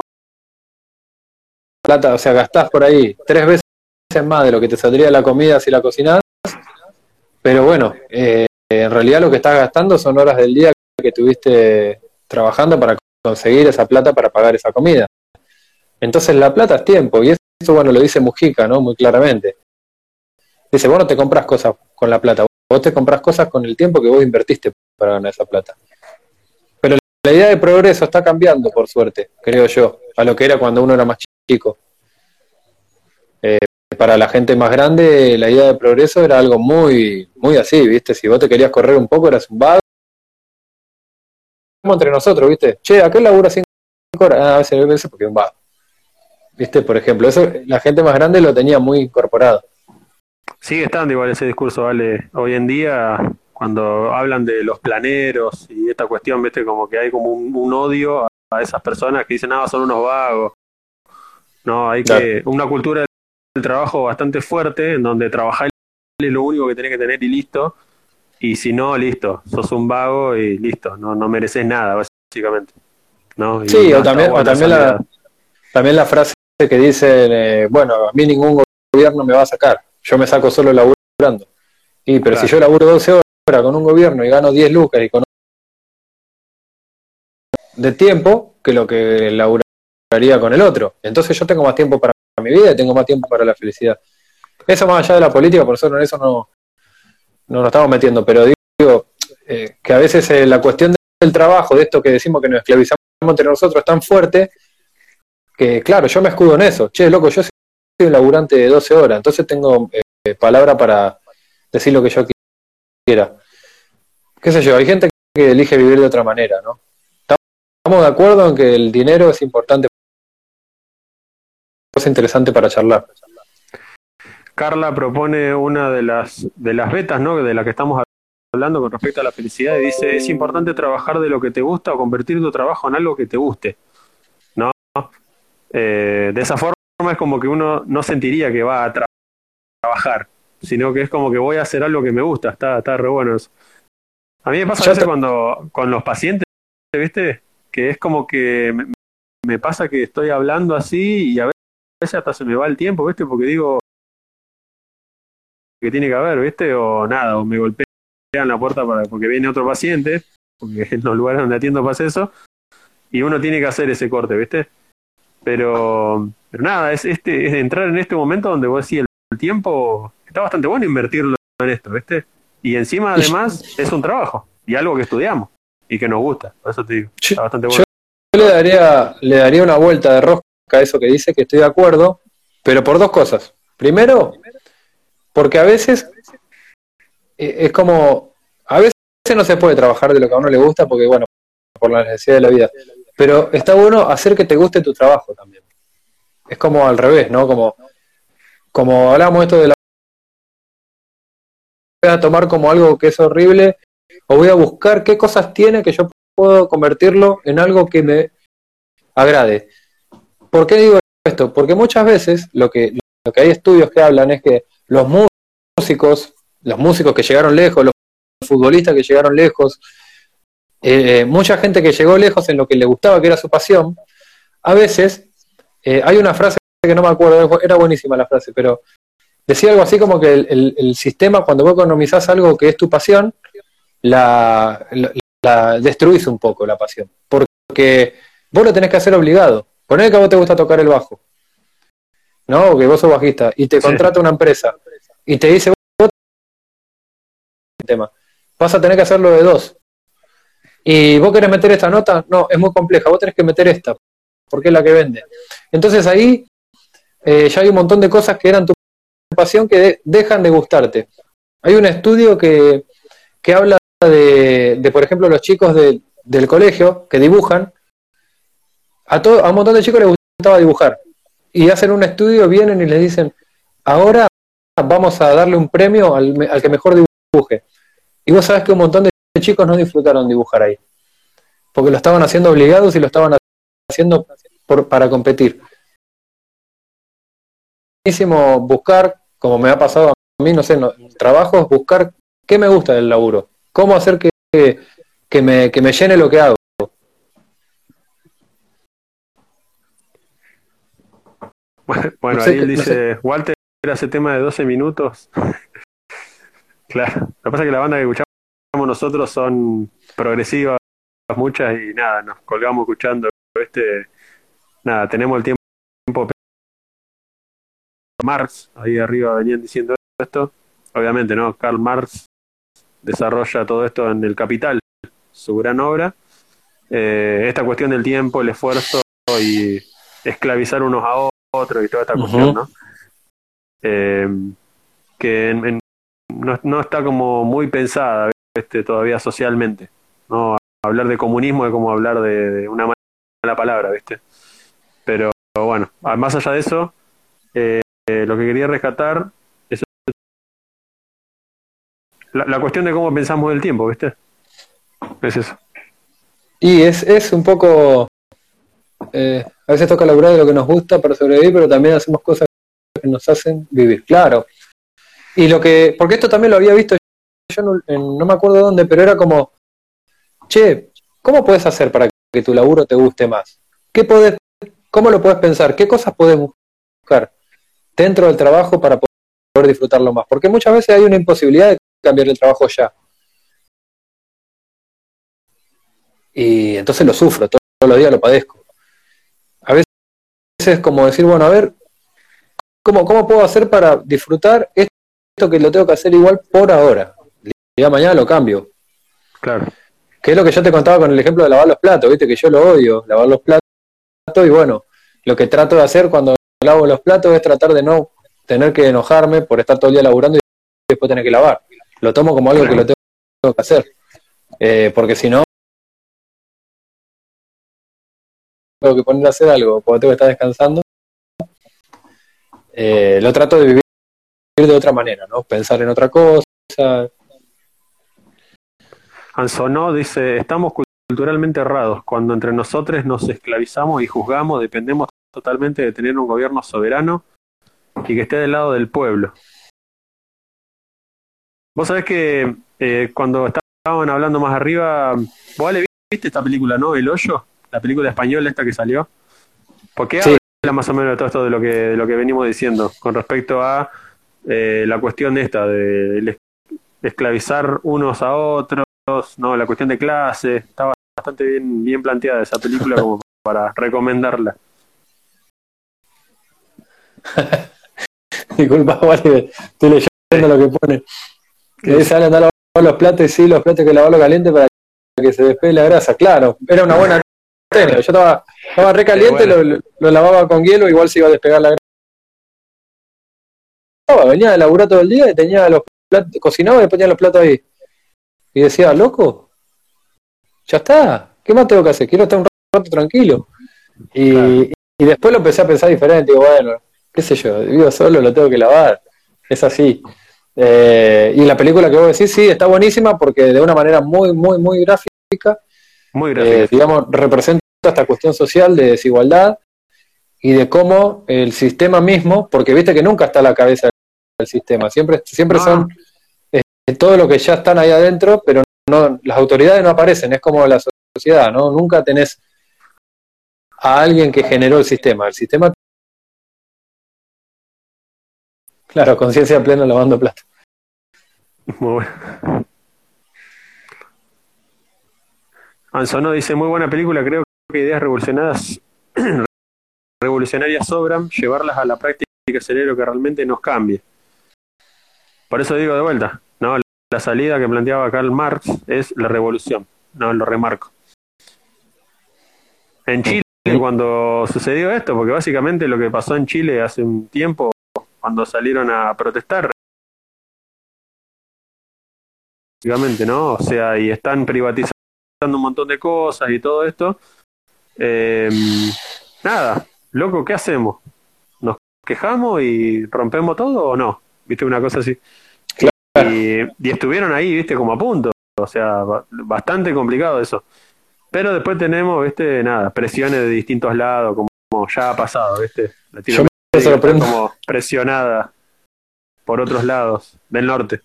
Plata, o sea, gastás por ahí tres veces más de lo que te saldría la comida si la cocinás, pero bueno, eh, en realidad lo que estás gastando son horas del día que tuviste trabajando para conseguir esa plata para pagar esa comida. Entonces la plata es tiempo, y eso, bueno, lo dice Mujica, ¿no? Muy claramente. Dice, vos no te compras cosas con la plata, vos te compras cosas con el tiempo que vos invertiste para ganar esa plata. La idea de progreso está cambiando, por suerte, creo yo, a lo que era cuando uno era más chico. Eh, para la gente más grande, la idea de progreso era algo muy, muy así, ¿viste? Si vos te querías correr un poco, eras un vago. entre nosotros, ¿viste? Che, aquel labura cinco horas. Ah, a veces, a veces porque es un vago. ¿Viste? Por ejemplo, eso la gente más grande lo tenía muy incorporado. Sigue estando igual ese discurso, ¿vale? Hoy en día, cuando hablan de los planeros y esta cuestión, ¿viste? Como que hay como un, odio a, esas personas que dicen, ah, son unos vagos no, hay que una cultura del trabajo bastante fuerte, en donde trabajar es lo único que tenés que tener y listo. Y si no, listo, sos un vago y listo, no, no mereces nada, básicamente. ¿no? sí, o también, también, la, también la frase que dice, eh, bueno, a mí ningún gobierno me va a sacar, yo me saco solo laburando. Y, pero si yo laburo 12 horas con un gobierno y gano 10 lucas y con de tiempo que lo que labura con el otro. Entonces yo tengo más tiempo para mi vida y tengo más tiempo para la felicidad. eso más allá de la política, por eso en eso no, no nos estamos metiendo, pero digo eh, que a veces eh, la cuestión del trabajo, de esto que decimos que nos esclavizamos entre nosotros, es tan fuerte que, claro, yo me escudo en eso. Che, loco, yo soy un laburante de 12 horas, entonces tengo eh, palabra para decir lo que yo quiera. ¿Qué sé yo? Hay gente que elige vivir de otra manera, ¿no? Estamos de acuerdo en que el dinero es importante, es interesante para charlar. Carla propone una de las de las betas, ¿no? De la que estamos hablando con respecto a la felicidad y dice es importante trabajar de lo que te gusta o convertir tu trabajo en algo que te guste, ¿no? Eh, de esa forma es como que uno no sentiría que va a trabajar, sino que es como que voy a hacer algo que me gusta. Está, está re bueno eso. A mí me pasa a veces cuando con los pacientes, ¿viste? Que es como que me, me pasa que estoy hablando así y a veces hasta se me va el tiempo, ¿viste? Porque digo, que tiene que haber, ¿viste? O nada, o me golpean la puerta para, porque viene otro paciente, porque en los lugares donde atiendo pasa eso, y uno tiene que hacer ese corte, ¿viste? Pero, pero nada, es, este, es entrar en este momento donde vos decís el, tiempo, está bastante bueno invertirlo en esto, ¿viste? Y encima, además, es un trabajo y algo que estudiamos y que nos gusta, por eso te digo, está bastante bueno. Yo le daría, le daría una vuelta de rosca a eso que dice, que estoy de acuerdo, pero por dos cosas. Primero, porque a veces eh, es como, a veces no se puede trabajar de lo que a uno le gusta porque, bueno, por la necesidad de la vida. Pero está bueno hacer que te guste tu trabajo también. Es como al revés, ¿no? Como, como hablamos esto de la... Voy a tomar como algo que es horrible o voy a buscar qué cosas tiene que yo puedo convertirlo en algo que me agrade. ¿Por qué digo esto? Porque muchas veces lo que, lo que hay estudios que hablan es que los músicos, los músicos que llegaron lejos, los futbolistas que llegaron lejos, eh, mucha gente que llegó lejos en lo que le gustaba, que era su pasión, a veces eh, hay una frase que no me acuerdo, era buenísima la frase, pero decía algo así como que el, sistema, cuando vos economizás algo que es tu pasión, la, la, destruís un poco la pasión. Porque vos lo tenés que hacer obligado. Poné que a vos te gusta tocar el bajo. ¿no? Que vos sos bajista y te contrata una empresa y te dice, vos tema, vas a tener que hacerlo de dos. Y vos querés meter esta nota, no, es muy compleja, vos tenés que meter esta, porque es la que vende. Entonces ahí eh, ya hay un montón de cosas que eran tu pasión que dejan de gustarte. Hay un estudio que, que habla de, de, por ejemplo, los chicos del colegio que dibujan. A, todo, a un montón de chicos les gustaba dibujar y hacen un estudio, vienen y les dicen, ahora vamos a darle un premio al, que mejor dibuje. Y vos sabés que un montón de chicos no disfrutaron dibujar ahí, porque lo estaban haciendo obligados y lo estaban haciendo por, para competir. Buscar, como me ha pasado a mí, no sé, no, trabajos, buscar qué me gusta del laburo, cómo hacer que, que, me, que me llene lo que hago. Bueno, ahí él dice, Walter hace tema de 12 minutos. claro, lo que pasa es que la banda que escuchamos nosotros son progresivas muchas y nada, nos colgamos escuchando este, nada, tenemos el tiempo Marx, ahí arriba venían diciendo esto, obviamente, ¿no? Karl Marx desarrolla todo esto en El Capital, su gran obra. Eh, esta cuestión del tiempo, el esfuerzo y esclavizar unos a otros otro y toda esta cuestión, ¿no? Eh, que no, está como muy pensada este, todavía socialmente. ¿no? Hablar de comunismo es como hablar de, una mala palabra, ¿viste? Pero bueno, más allá de eso, eh, lo que quería rescatar es la, cuestión de cómo pensamos el tiempo, ¿viste? Es eso. Y es, es un poco eh, a veces toca laburar de lo que nos gusta para sobrevivir, pero también hacemos cosas que nos hacen vivir, claro. Y lo que, porque esto también lo había visto yo no, me acuerdo dónde, pero era como, che, ¿cómo puedes hacer para que tu laburo te guste más? ¿Qué podés, ¿Cómo lo puedes pensar? ¿Qué cosas puedes buscar dentro del trabajo para poder disfrutarlo más? Porque muchas veces hay una imposibilidad de cambiar el trabajo ya. Y entonces lo sufro, todos los días lo padezco es como decir, bueno, a ver, ¿cómo, ¿cómo puedo hacer para disfrutar esto que lo tengo que hacer igual por ahora? El día de mañana lo cambio. Claro. Que es lo que yo te contaba con el ejemplo de lavar los platos, viste que yo lo odio, lavar los platos, y bueno, lo que trato de hacer cuando lavo los platos es tratar de no tener que enojarme por estar todo el día laburando y después tener que lavar. Lo tomo como algo que lo tengo que hacer. Eh, porque si no, tengo que poner a hacer algo cuando tengo que estar descansando. Eh, lo trato de vivir de otra manera, ¿no? Pensar en otra cosa. Ansonó dice, estamos culturalmente errados. Cuando entre nosotros nos esclavizamos y juzgamos, dependemos totalmente de tener un gobierno soberano y que esté del lado del pueblo. Vos sabés que eh, cuando estaban hablando más arriba, vos le viste esta película, ¿no? El hoyo, la película española esta que salió. ¿Por qué habla más o menos de todo esto de lo que, de lo que venimos diciendo con respecto a eh, la cuestión esta de, esclavizar unos a otros, no, la cuestión de clase, estaba bastante bien, bien planteada esa película como para recomendarla. Disculpa, vale, estoy leyendo lo que pone. Que salen a lavar los platos, sí, los platos que lavarlo caliente para que se despegue la grasa. Claro, era una buena técnica. Yo estaba, estaba re caliente, lo, lavaba con hielo, igual se iba a despegar la grasa. Venía de laburar todo el día y tenía los platos, cocinaba y ponía los platos ahí. Y decía, loco, ya está, ¿qué más tengo que hacer? Quiero estar un rato tranquilo. Y, y después lo empecé a pensar diferente, digo, bueno, qué sé yo, vivo solo, lo tengo que lavar. Es así. Eh, y la película que vos decís, sí, está buenísima porque de una manera muy, muy, muy gráfica, muy gráfica. Eh, digamos, representa esta cuestión social de desigualdad y de cómo el sistema mismo, porque viste que nunca está a la cabeza del sistema, siempre, siempre son eh, todo lo que ya están ahí adentro, pero no, las autoridades no aparecen, es como la sociedad, ¿no? Nunca tenés a alguien que generó el sistema. El sistema Claro, conciencia plena lavando plata. Muy bueno. Ansono dice, muy buena película, creo que ideas revolucionadas revolucionarias sobran, llevarlas a la práctica sería lo que realmente nos cambie. Por eso digo de vuelta, ¿no? La salida que planteaba Karl Marx es la revolución, no lo remarco. En Chile, cuando sucedió esto, porque básicamente lo que pasó en Chile hace un tiempo cuando salieron a protestar. Básicamente, ¿no? O sea, y están privatizando un montón de cosas y todo esto. Eh, nada, loco, ¿qué hacemos? ¿Nos quejamos y rompemos todo o no? ¿Viste? Una cosa así. Y, y, estuvieron ahí, ¿viste? Como a punto. O sea, bastante complicado eso. Pero después tenemos, ¿viste? Nada, presiones de distintos lados, como, ya ha pasado, ¿viste? Como presionada por otros lados del norte.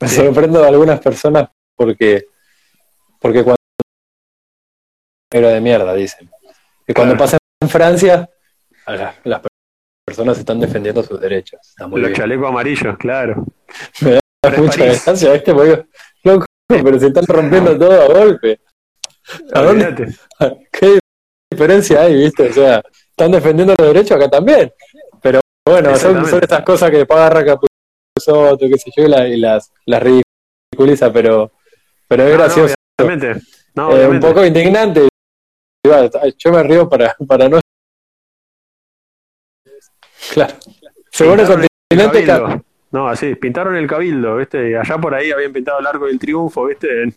Me sorprendo de algunas personas porque, porque cuando era de mierda, dicen. Que cuando pasa en Francia, las personas están defendiendo sus derechos. Los chalecos amarillos, claro. Me da mucha distancia, este loco, pero se están rompiendo todo a golpe. ¿A dónde? ¿Qué diferencia hay, viste? O sea, están defendiendo los derechos acá también. Pero bueno, son, son estas cosas que después agarra Capuzotto, qué sé yo, y, las, las ridiculiza, pero, pero es gracioso. No, eh, un poco indignante. Yo me río para, para no. Claro. Según el continente. No, así, pintaron el cabildo, ¿viste? Allá por ahí habían pintado el arco del triunfo, ¿viste? En,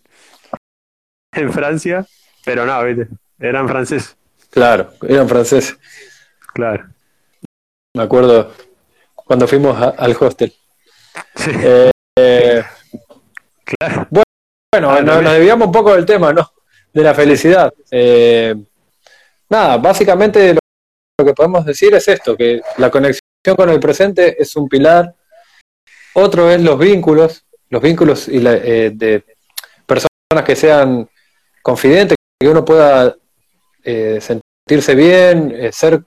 en Francia, pero no, ¿viste? Eran franceses. Claro, eran franceses. Claro. Me acuerdo cuando fuimos al hostel. Sí. Eh, claro. Bueno, ah, nos, desviamos un poco del tema, ¿no? De la felicidad. Eh, nada, básicamente lo, que podemos decir es esto, que la conexión con el presente es un pilar. Otro es los vínculos, los vínculos y eh, de personas que sean confidentes, que uno pueda eh, sentirse bien, eh, ser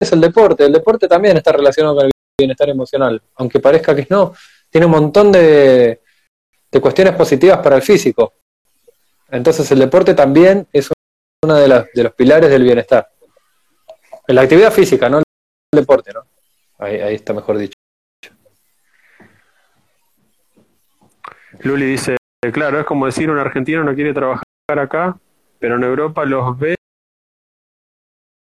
es el deporte, el deporte también está relacionado con el bienestar emocional, aunque parezca que no, tiene un montón de, de cuestiones positivas para el físico. Entonces el deporte también es uno de, de los pilares del bienestar. En la actividad física, no el deporte, ¿no? Ahí, ahí está mejor dicho. Luli dice, claro, es como decir un argentino no quiere trabajar acá, pero en Europa los ve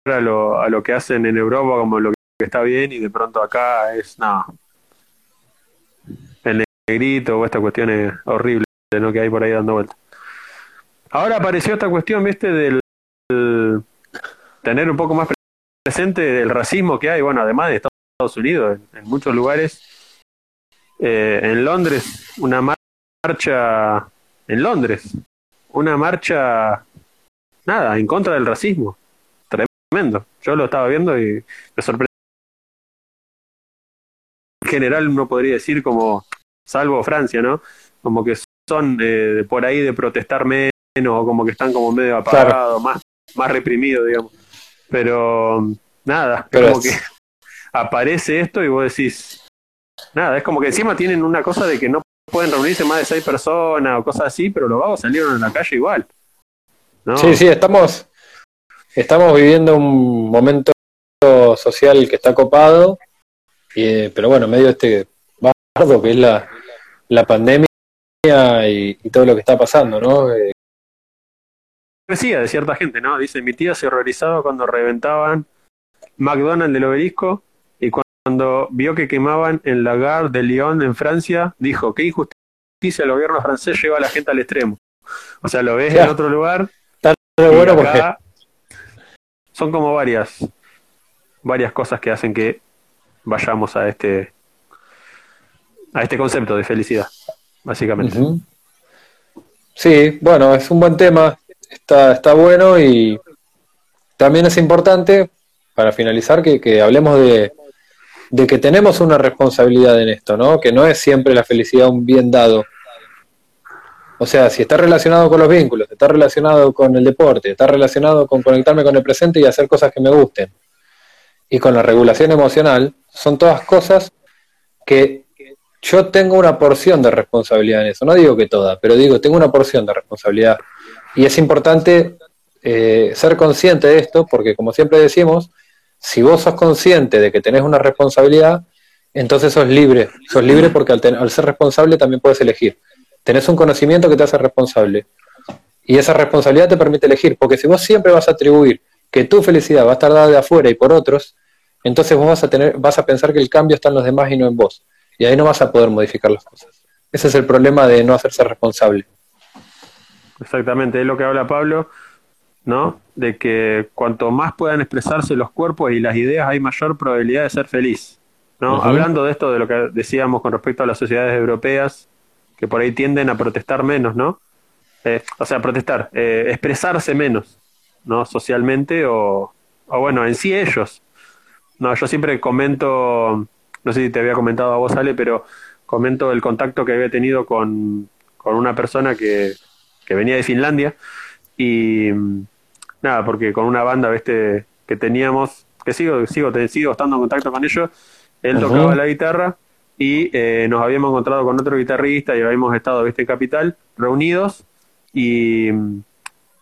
a lo, a lo que hacen en Europa como lo que está bien y de pronto acá es nada. El negrito o esta cuestión es horrible ¿no? que hay por ahí dando vueltas. Ahora apareció esta cuestión, viste, del, tener un poco más presente del racismo que hay, bueno, además de Estados Unidos, en, en muchos lugares. Eh, en Londres, una marcha, en Londres, una marcha, nada, en contra del racismo. Tremendo. Yo lo estaba viendo y me sorprendió. En general uno podría decir como, salvo Francia, ¿no? Como que son eh, por ahí de protestar menos o como que están como medio apagados, más, más reprimidos, digamos. Pero nada, Pero como es- que aparece esto y vos decís, nada, es como que encima tienen una cosa de que no pueden reunirse más de seis personas o cosas así, pero los vagos salieron en la calle igual. ¿no? Sí, sí, estamos, estamos viviendo un momento social que está copado, y, pero bueno, en medio este bardo que es la, la pandemia y, y todo lo que está pasando, ¿no? Eh, Decía de cierta gente, ¿no? Dice, mi tía se horrorizaba cuando reventaban McDonald's del obelisco cuando vio que quemaban en la Gare de Lyon en Francia, dijo, qué injusticia el gobierno francés lleva a la gente al extremo. O sea, lo ves en otro lugar está bueno porque acá son como varias varias cosas que hacen que vayamos a este a este concepto de felicidad, básicamente. Sí, bueno, es un buen tema, está, está bueno y también es importante, para finalizar, que, que hablemos de, de que tenemos una responsabilidad en esto, ¿no? Que no es siempre la felicidad un bien dado. O sea, si está relacionado con los vínculos, está relacionado con el deporte, está relacionado con conectarme con el presente y hacer cosas que me gusten, y con la regulación emocional, son todas cosas que yo tengo una porción de responsabilidad en eso. No digo que toda, pero digo, tengo una porción de responsabilidad. Y es importante eh, ser consciente de esto, porque como siempre decimos, si vos sos consciente de que tenés una responsabilidad, entonces sos libre. Sos libre porque al, ten- al ser responsable también puedes elegir. Tenés un conocimiento que te hace responsable. Y esa responsabilidad te permite elegir, porque si vos siempre vas a atribuir que tu felicidad va a estar dada de afuera y por otros, entonces vos vas a tener, vas a pensar que el cambio está en los demás y no en vos. Y ahí no vas a poder modificar las cosas. Ese es el problema de no hacerse responsable. Exactamente, es lo que habla Pablo, ¿no? De que cuanto más puedan expresarse los cuerpos y las ideas, hay mayor probabilidad de ser feliz, ¿no? Hablando de esto, de lo que decíamos con respecto a las sociedades europeas, que por ahí tienden a protestar menos, ¿no? Eh, o sea, protestar, eh, expresarse menos, ¿no? Socialmente o, o, bueno, en sí ellos. No, yo siempre comento, no sé si te había comentado a vos, Ale, pero comento el contacto que había tenido con, con una persona que, que venía de Finlandia y nada, porque con una banda ¿viste? que teníamos, que sigo, sigo, te- sigo estando en contacto con ellos, él tocaba la guitarra y eh, nos habíamos encontrado con otro guitarrista y habíamos estado ¿viste? en Capital reunidos y,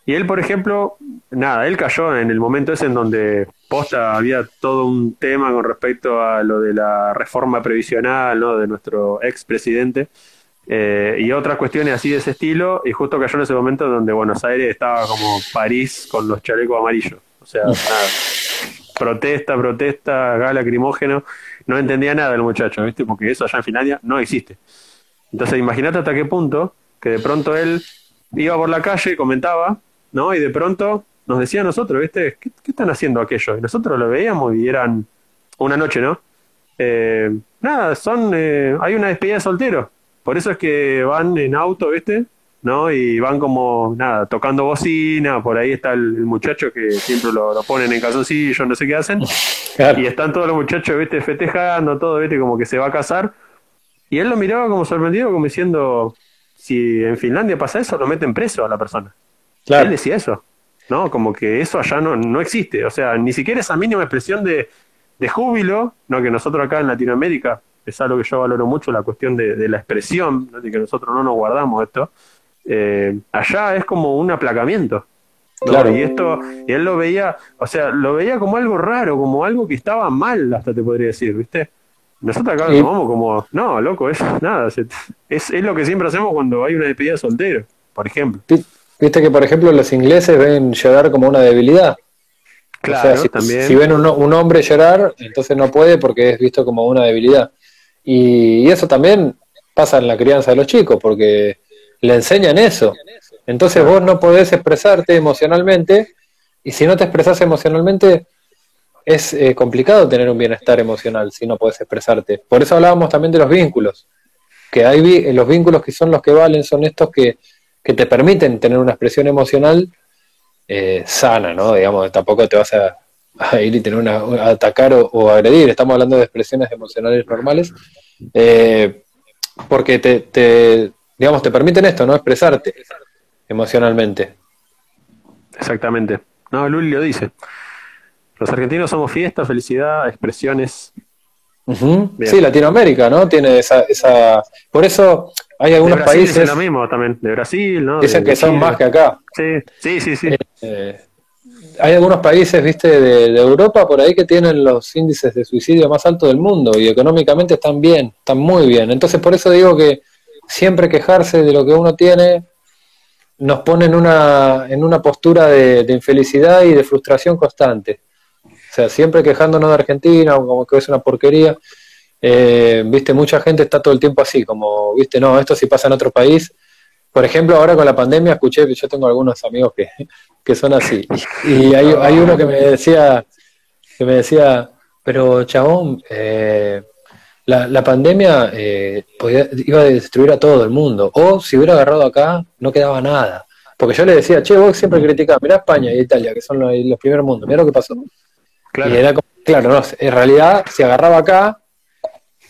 y él, por ejemplo, nada, él cayó en el momento ese en donde posta había todo un tema con respecto a lo de la reforma previsional, ¿no? De nuestro expresidente eh, y otras cuestiones así de ese estilo, y justo cayó en ese momento donde Buenos Aires estaba como París con los chalecos amarillos. O sea, nada. Protesta, protesta, gas lacrimógeno. No entendía nada el muchacho, ¿viste? Porque eso allá en Finlandia no existe. Entonces, imagínate hasta qué punto que de pronto él iba por la calle, comentaba, ¿no? Y de pronto nos decía a nosotros, ¿viste? ¿Qué, qué están haciendo aquellos? Y nosotros lo veíamos y eran una noche, ¿no? Eh, nada, son. eh, hay una despedida de soltero. Por eso es que van en auto, ¿viste? ¿No? Y van como, nada, tocando bocina. Por ahí está el, el muchacho que siempre lo, lo ponen en calzoncillo, no sé qué hacen. Claro. Y están todos los muchachos, ¿viste? Festejando, todo, ¿viste? Como que se va a casar. Y él lo miraba como sorprendido, como diciendo: si en Finlandia pasa eso, lo meten preso a la persona. Él decía eso, ¿no? Como que eso allá no, no existe. O sea, ni siquiera esa mínima expresión de, de júbilo, ¿no? Que nosotros acá en Latinoamérica es algo que yo valoro mucho, la cuestión de, de la expresión, ¿no? de que nosotros no nos guardamos esto. Eh, allá es como un aplacamiento. Claro. Y esto, y él lo veía, o sea, lo veía como algo raro, como algo que estaba mal, hasta te podría decir, ¿viste? Nosotros acá lo tomamos como, no, loco, es nada, es, es lo que siempre hacemos cuando hay una despedida de soltero, por ejemplo. Viste que, por ejemplo, los ingleses ven llorar como una debilidad. Claro, si, también. si ven un, un, hombre llorar, entonces no puede porque es visto como una debilidad. Y, eso también pasa en la crianza de los chicos, porque le enseñan eso. Entonces vos no podés expresarte emocionalmente y si no te expresás emocionalmente es eh, complicado tener un bienestar emocional si no podés expresarte. Por eso hablábamos también de los vínculos, que hay los vínculos que son los que valen son estos que, que te permiten tener una expresión emocional eh, sana, ¿no? Digamos, tampoco te vas a, a ir y tener una, a atacar o, o, agredir, estamos hablando de expresiones emocionales normales, eh, porque te, te, digamos, te permiten esto, ¿no? Expresarte emocionalmente. Exactamente. No, Luli lo dice. Los argentinos somos fiesta, felicidad, expresiones. Uh -huh. Sí, Latinoamérica, ¿no? Tiene esa, esa. Por eso hay algunos de Brasil países. lo mismo también, de Brasil, ¿no? Dicen de, que son más que acá. Sí, sí, sí. sí. Eh, hay algunos países, viste, de, Europa por ahí que tienen los índices de suicidio más altos del mundo y económicamente están bien, están muy bien. Entonces, por eso digo que siempre quejarse de lo que uno tiene nos pone en una, en una postura de, de, infelicidad y de frustración constante. O sea, siempre quejándonos de Argentina, como que es una porquería. Eh, viste, mucha gente está todo el tiempo así, como, viste, no, esto si pasa en otro país. Por ejemplo, ahora con la pandemia escuché que yo tengo algunos amigos que, que son así. Y hay, hay, uno que me decía, que me decía, pero chabón, eh, la, la, pandemia eh, podía, iba a destruir a todo el mundo. O si hubiera agarrado acá, no quedaba nada. Porque yo le decía, che, vos siempre criticás, mirá España y Italia, que son los, los primeros mundos, mirá lo que pasó. Claro. Y era como, claro, no, en realidad, si agarraba acá,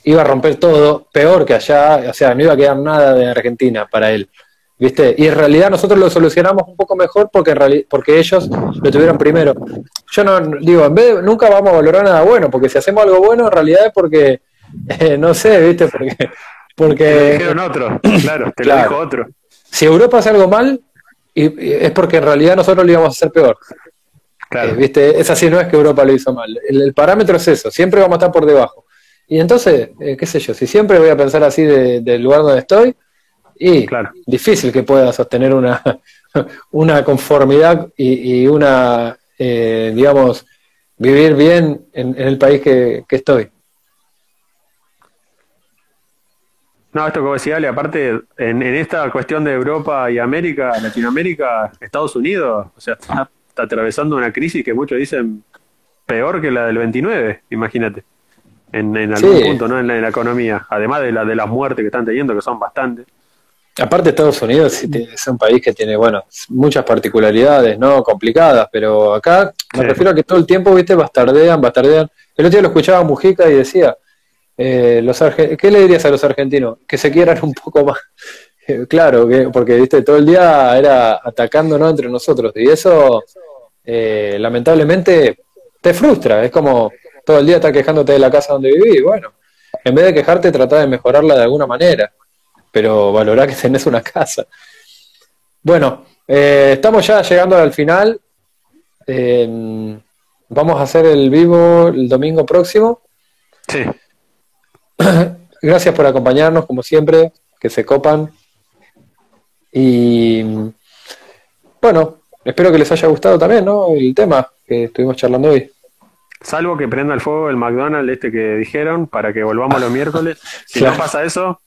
iba a romper todo, peor que allá, o sea, no iba a quedar nada de Argentina para él. ¿Viste? Y en realidad nosotros lo solucionamos un poco mejor porque, en porque ellos lo tuvieron primero. Yo no digo, en vez de, nunca vamos a valorar nada bueno, porque si hacemos algo bueno, en realidad es porque eh, no sé, ¿viste? Porque. porque te lo dijeron otro, claro, te claro. lo dijo otro. Si Europa hace algo mal, y, y es porque en realidad nosotros lo íbamos a hacer peor. Claro. Eh, ¿Viste? Es así, no es que Europa lo hizo mal. El, el, parámetro es eso, siempre vamos a estar por debajo. Y entonces, eh, qué sé yo, si siempre voy a pensar así del de lugar donde estoy, y claro. difícil que pueda sostener una, una conformidad y, y una, eh, digamos, vivir bien en, en el país que, que estoy. No, esto como decía Ale, aparte, en, en, esta cuestión de Europa y América, Latinoamérica, Estados Unidos, o sea, está, está, atravesando una crisis que muchos dicen peor que la del 29, imagínate, en, en algún sí. punto, ¿no? En la, en la, economía, además de, la, de las muertes que están teniendo, que son bastantes. Aparte Estados Unidos es un país que tiene, bueno, muchas particularidades, ¿no? Complicadas, pero acá me sí. refiero a que todo el tiempo, viste, bastardean, bastardean. El otro día lo escuchaba Mujica y decía, eh, los ¿qué le dirías a los argentinos? Que se quieran un poco más. Eh, claro, que, porque viste todo el día era atacándonos entre nosotros y eso eh, lamentablemente te frustra. Es como todo el día estar quejándote de la casa donde vivís. Bueno, en vez de quejarte, trata de mejorarla de alguna manera, pero valorá que tenés una casa. Bueno, eh, estamos ya llegando al final. vamos a hacer el vivo el domingo próximo. Sí. Gracias por acompañarnos, como siempre, que se copan. Y bueno, espero que les haya gustado también, ¿no? El tema que estuvimos charlando hoy. Salvo que prenda el fuego el McDonald's este que dijeron para que volvamos los miércoles. Si claro. no pasa eso,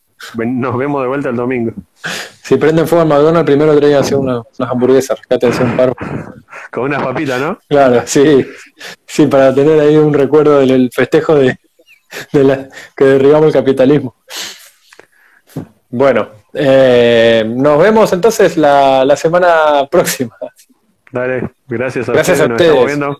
nos vemos de vuelta el domingo. Si prenden fuego al McDonald's, primero traen hacer una, unas hamburguesas, rescátense un par. Con unas papitas, ¿no? Claro, sí. Sí, para tener ahí un recuerdo del festejo de, de la, que derribamos el capitalismo. Bueno, eh, nos vemos entonces la, la semana próxima. Dale, gracias a gracias ustedes. A ustedes.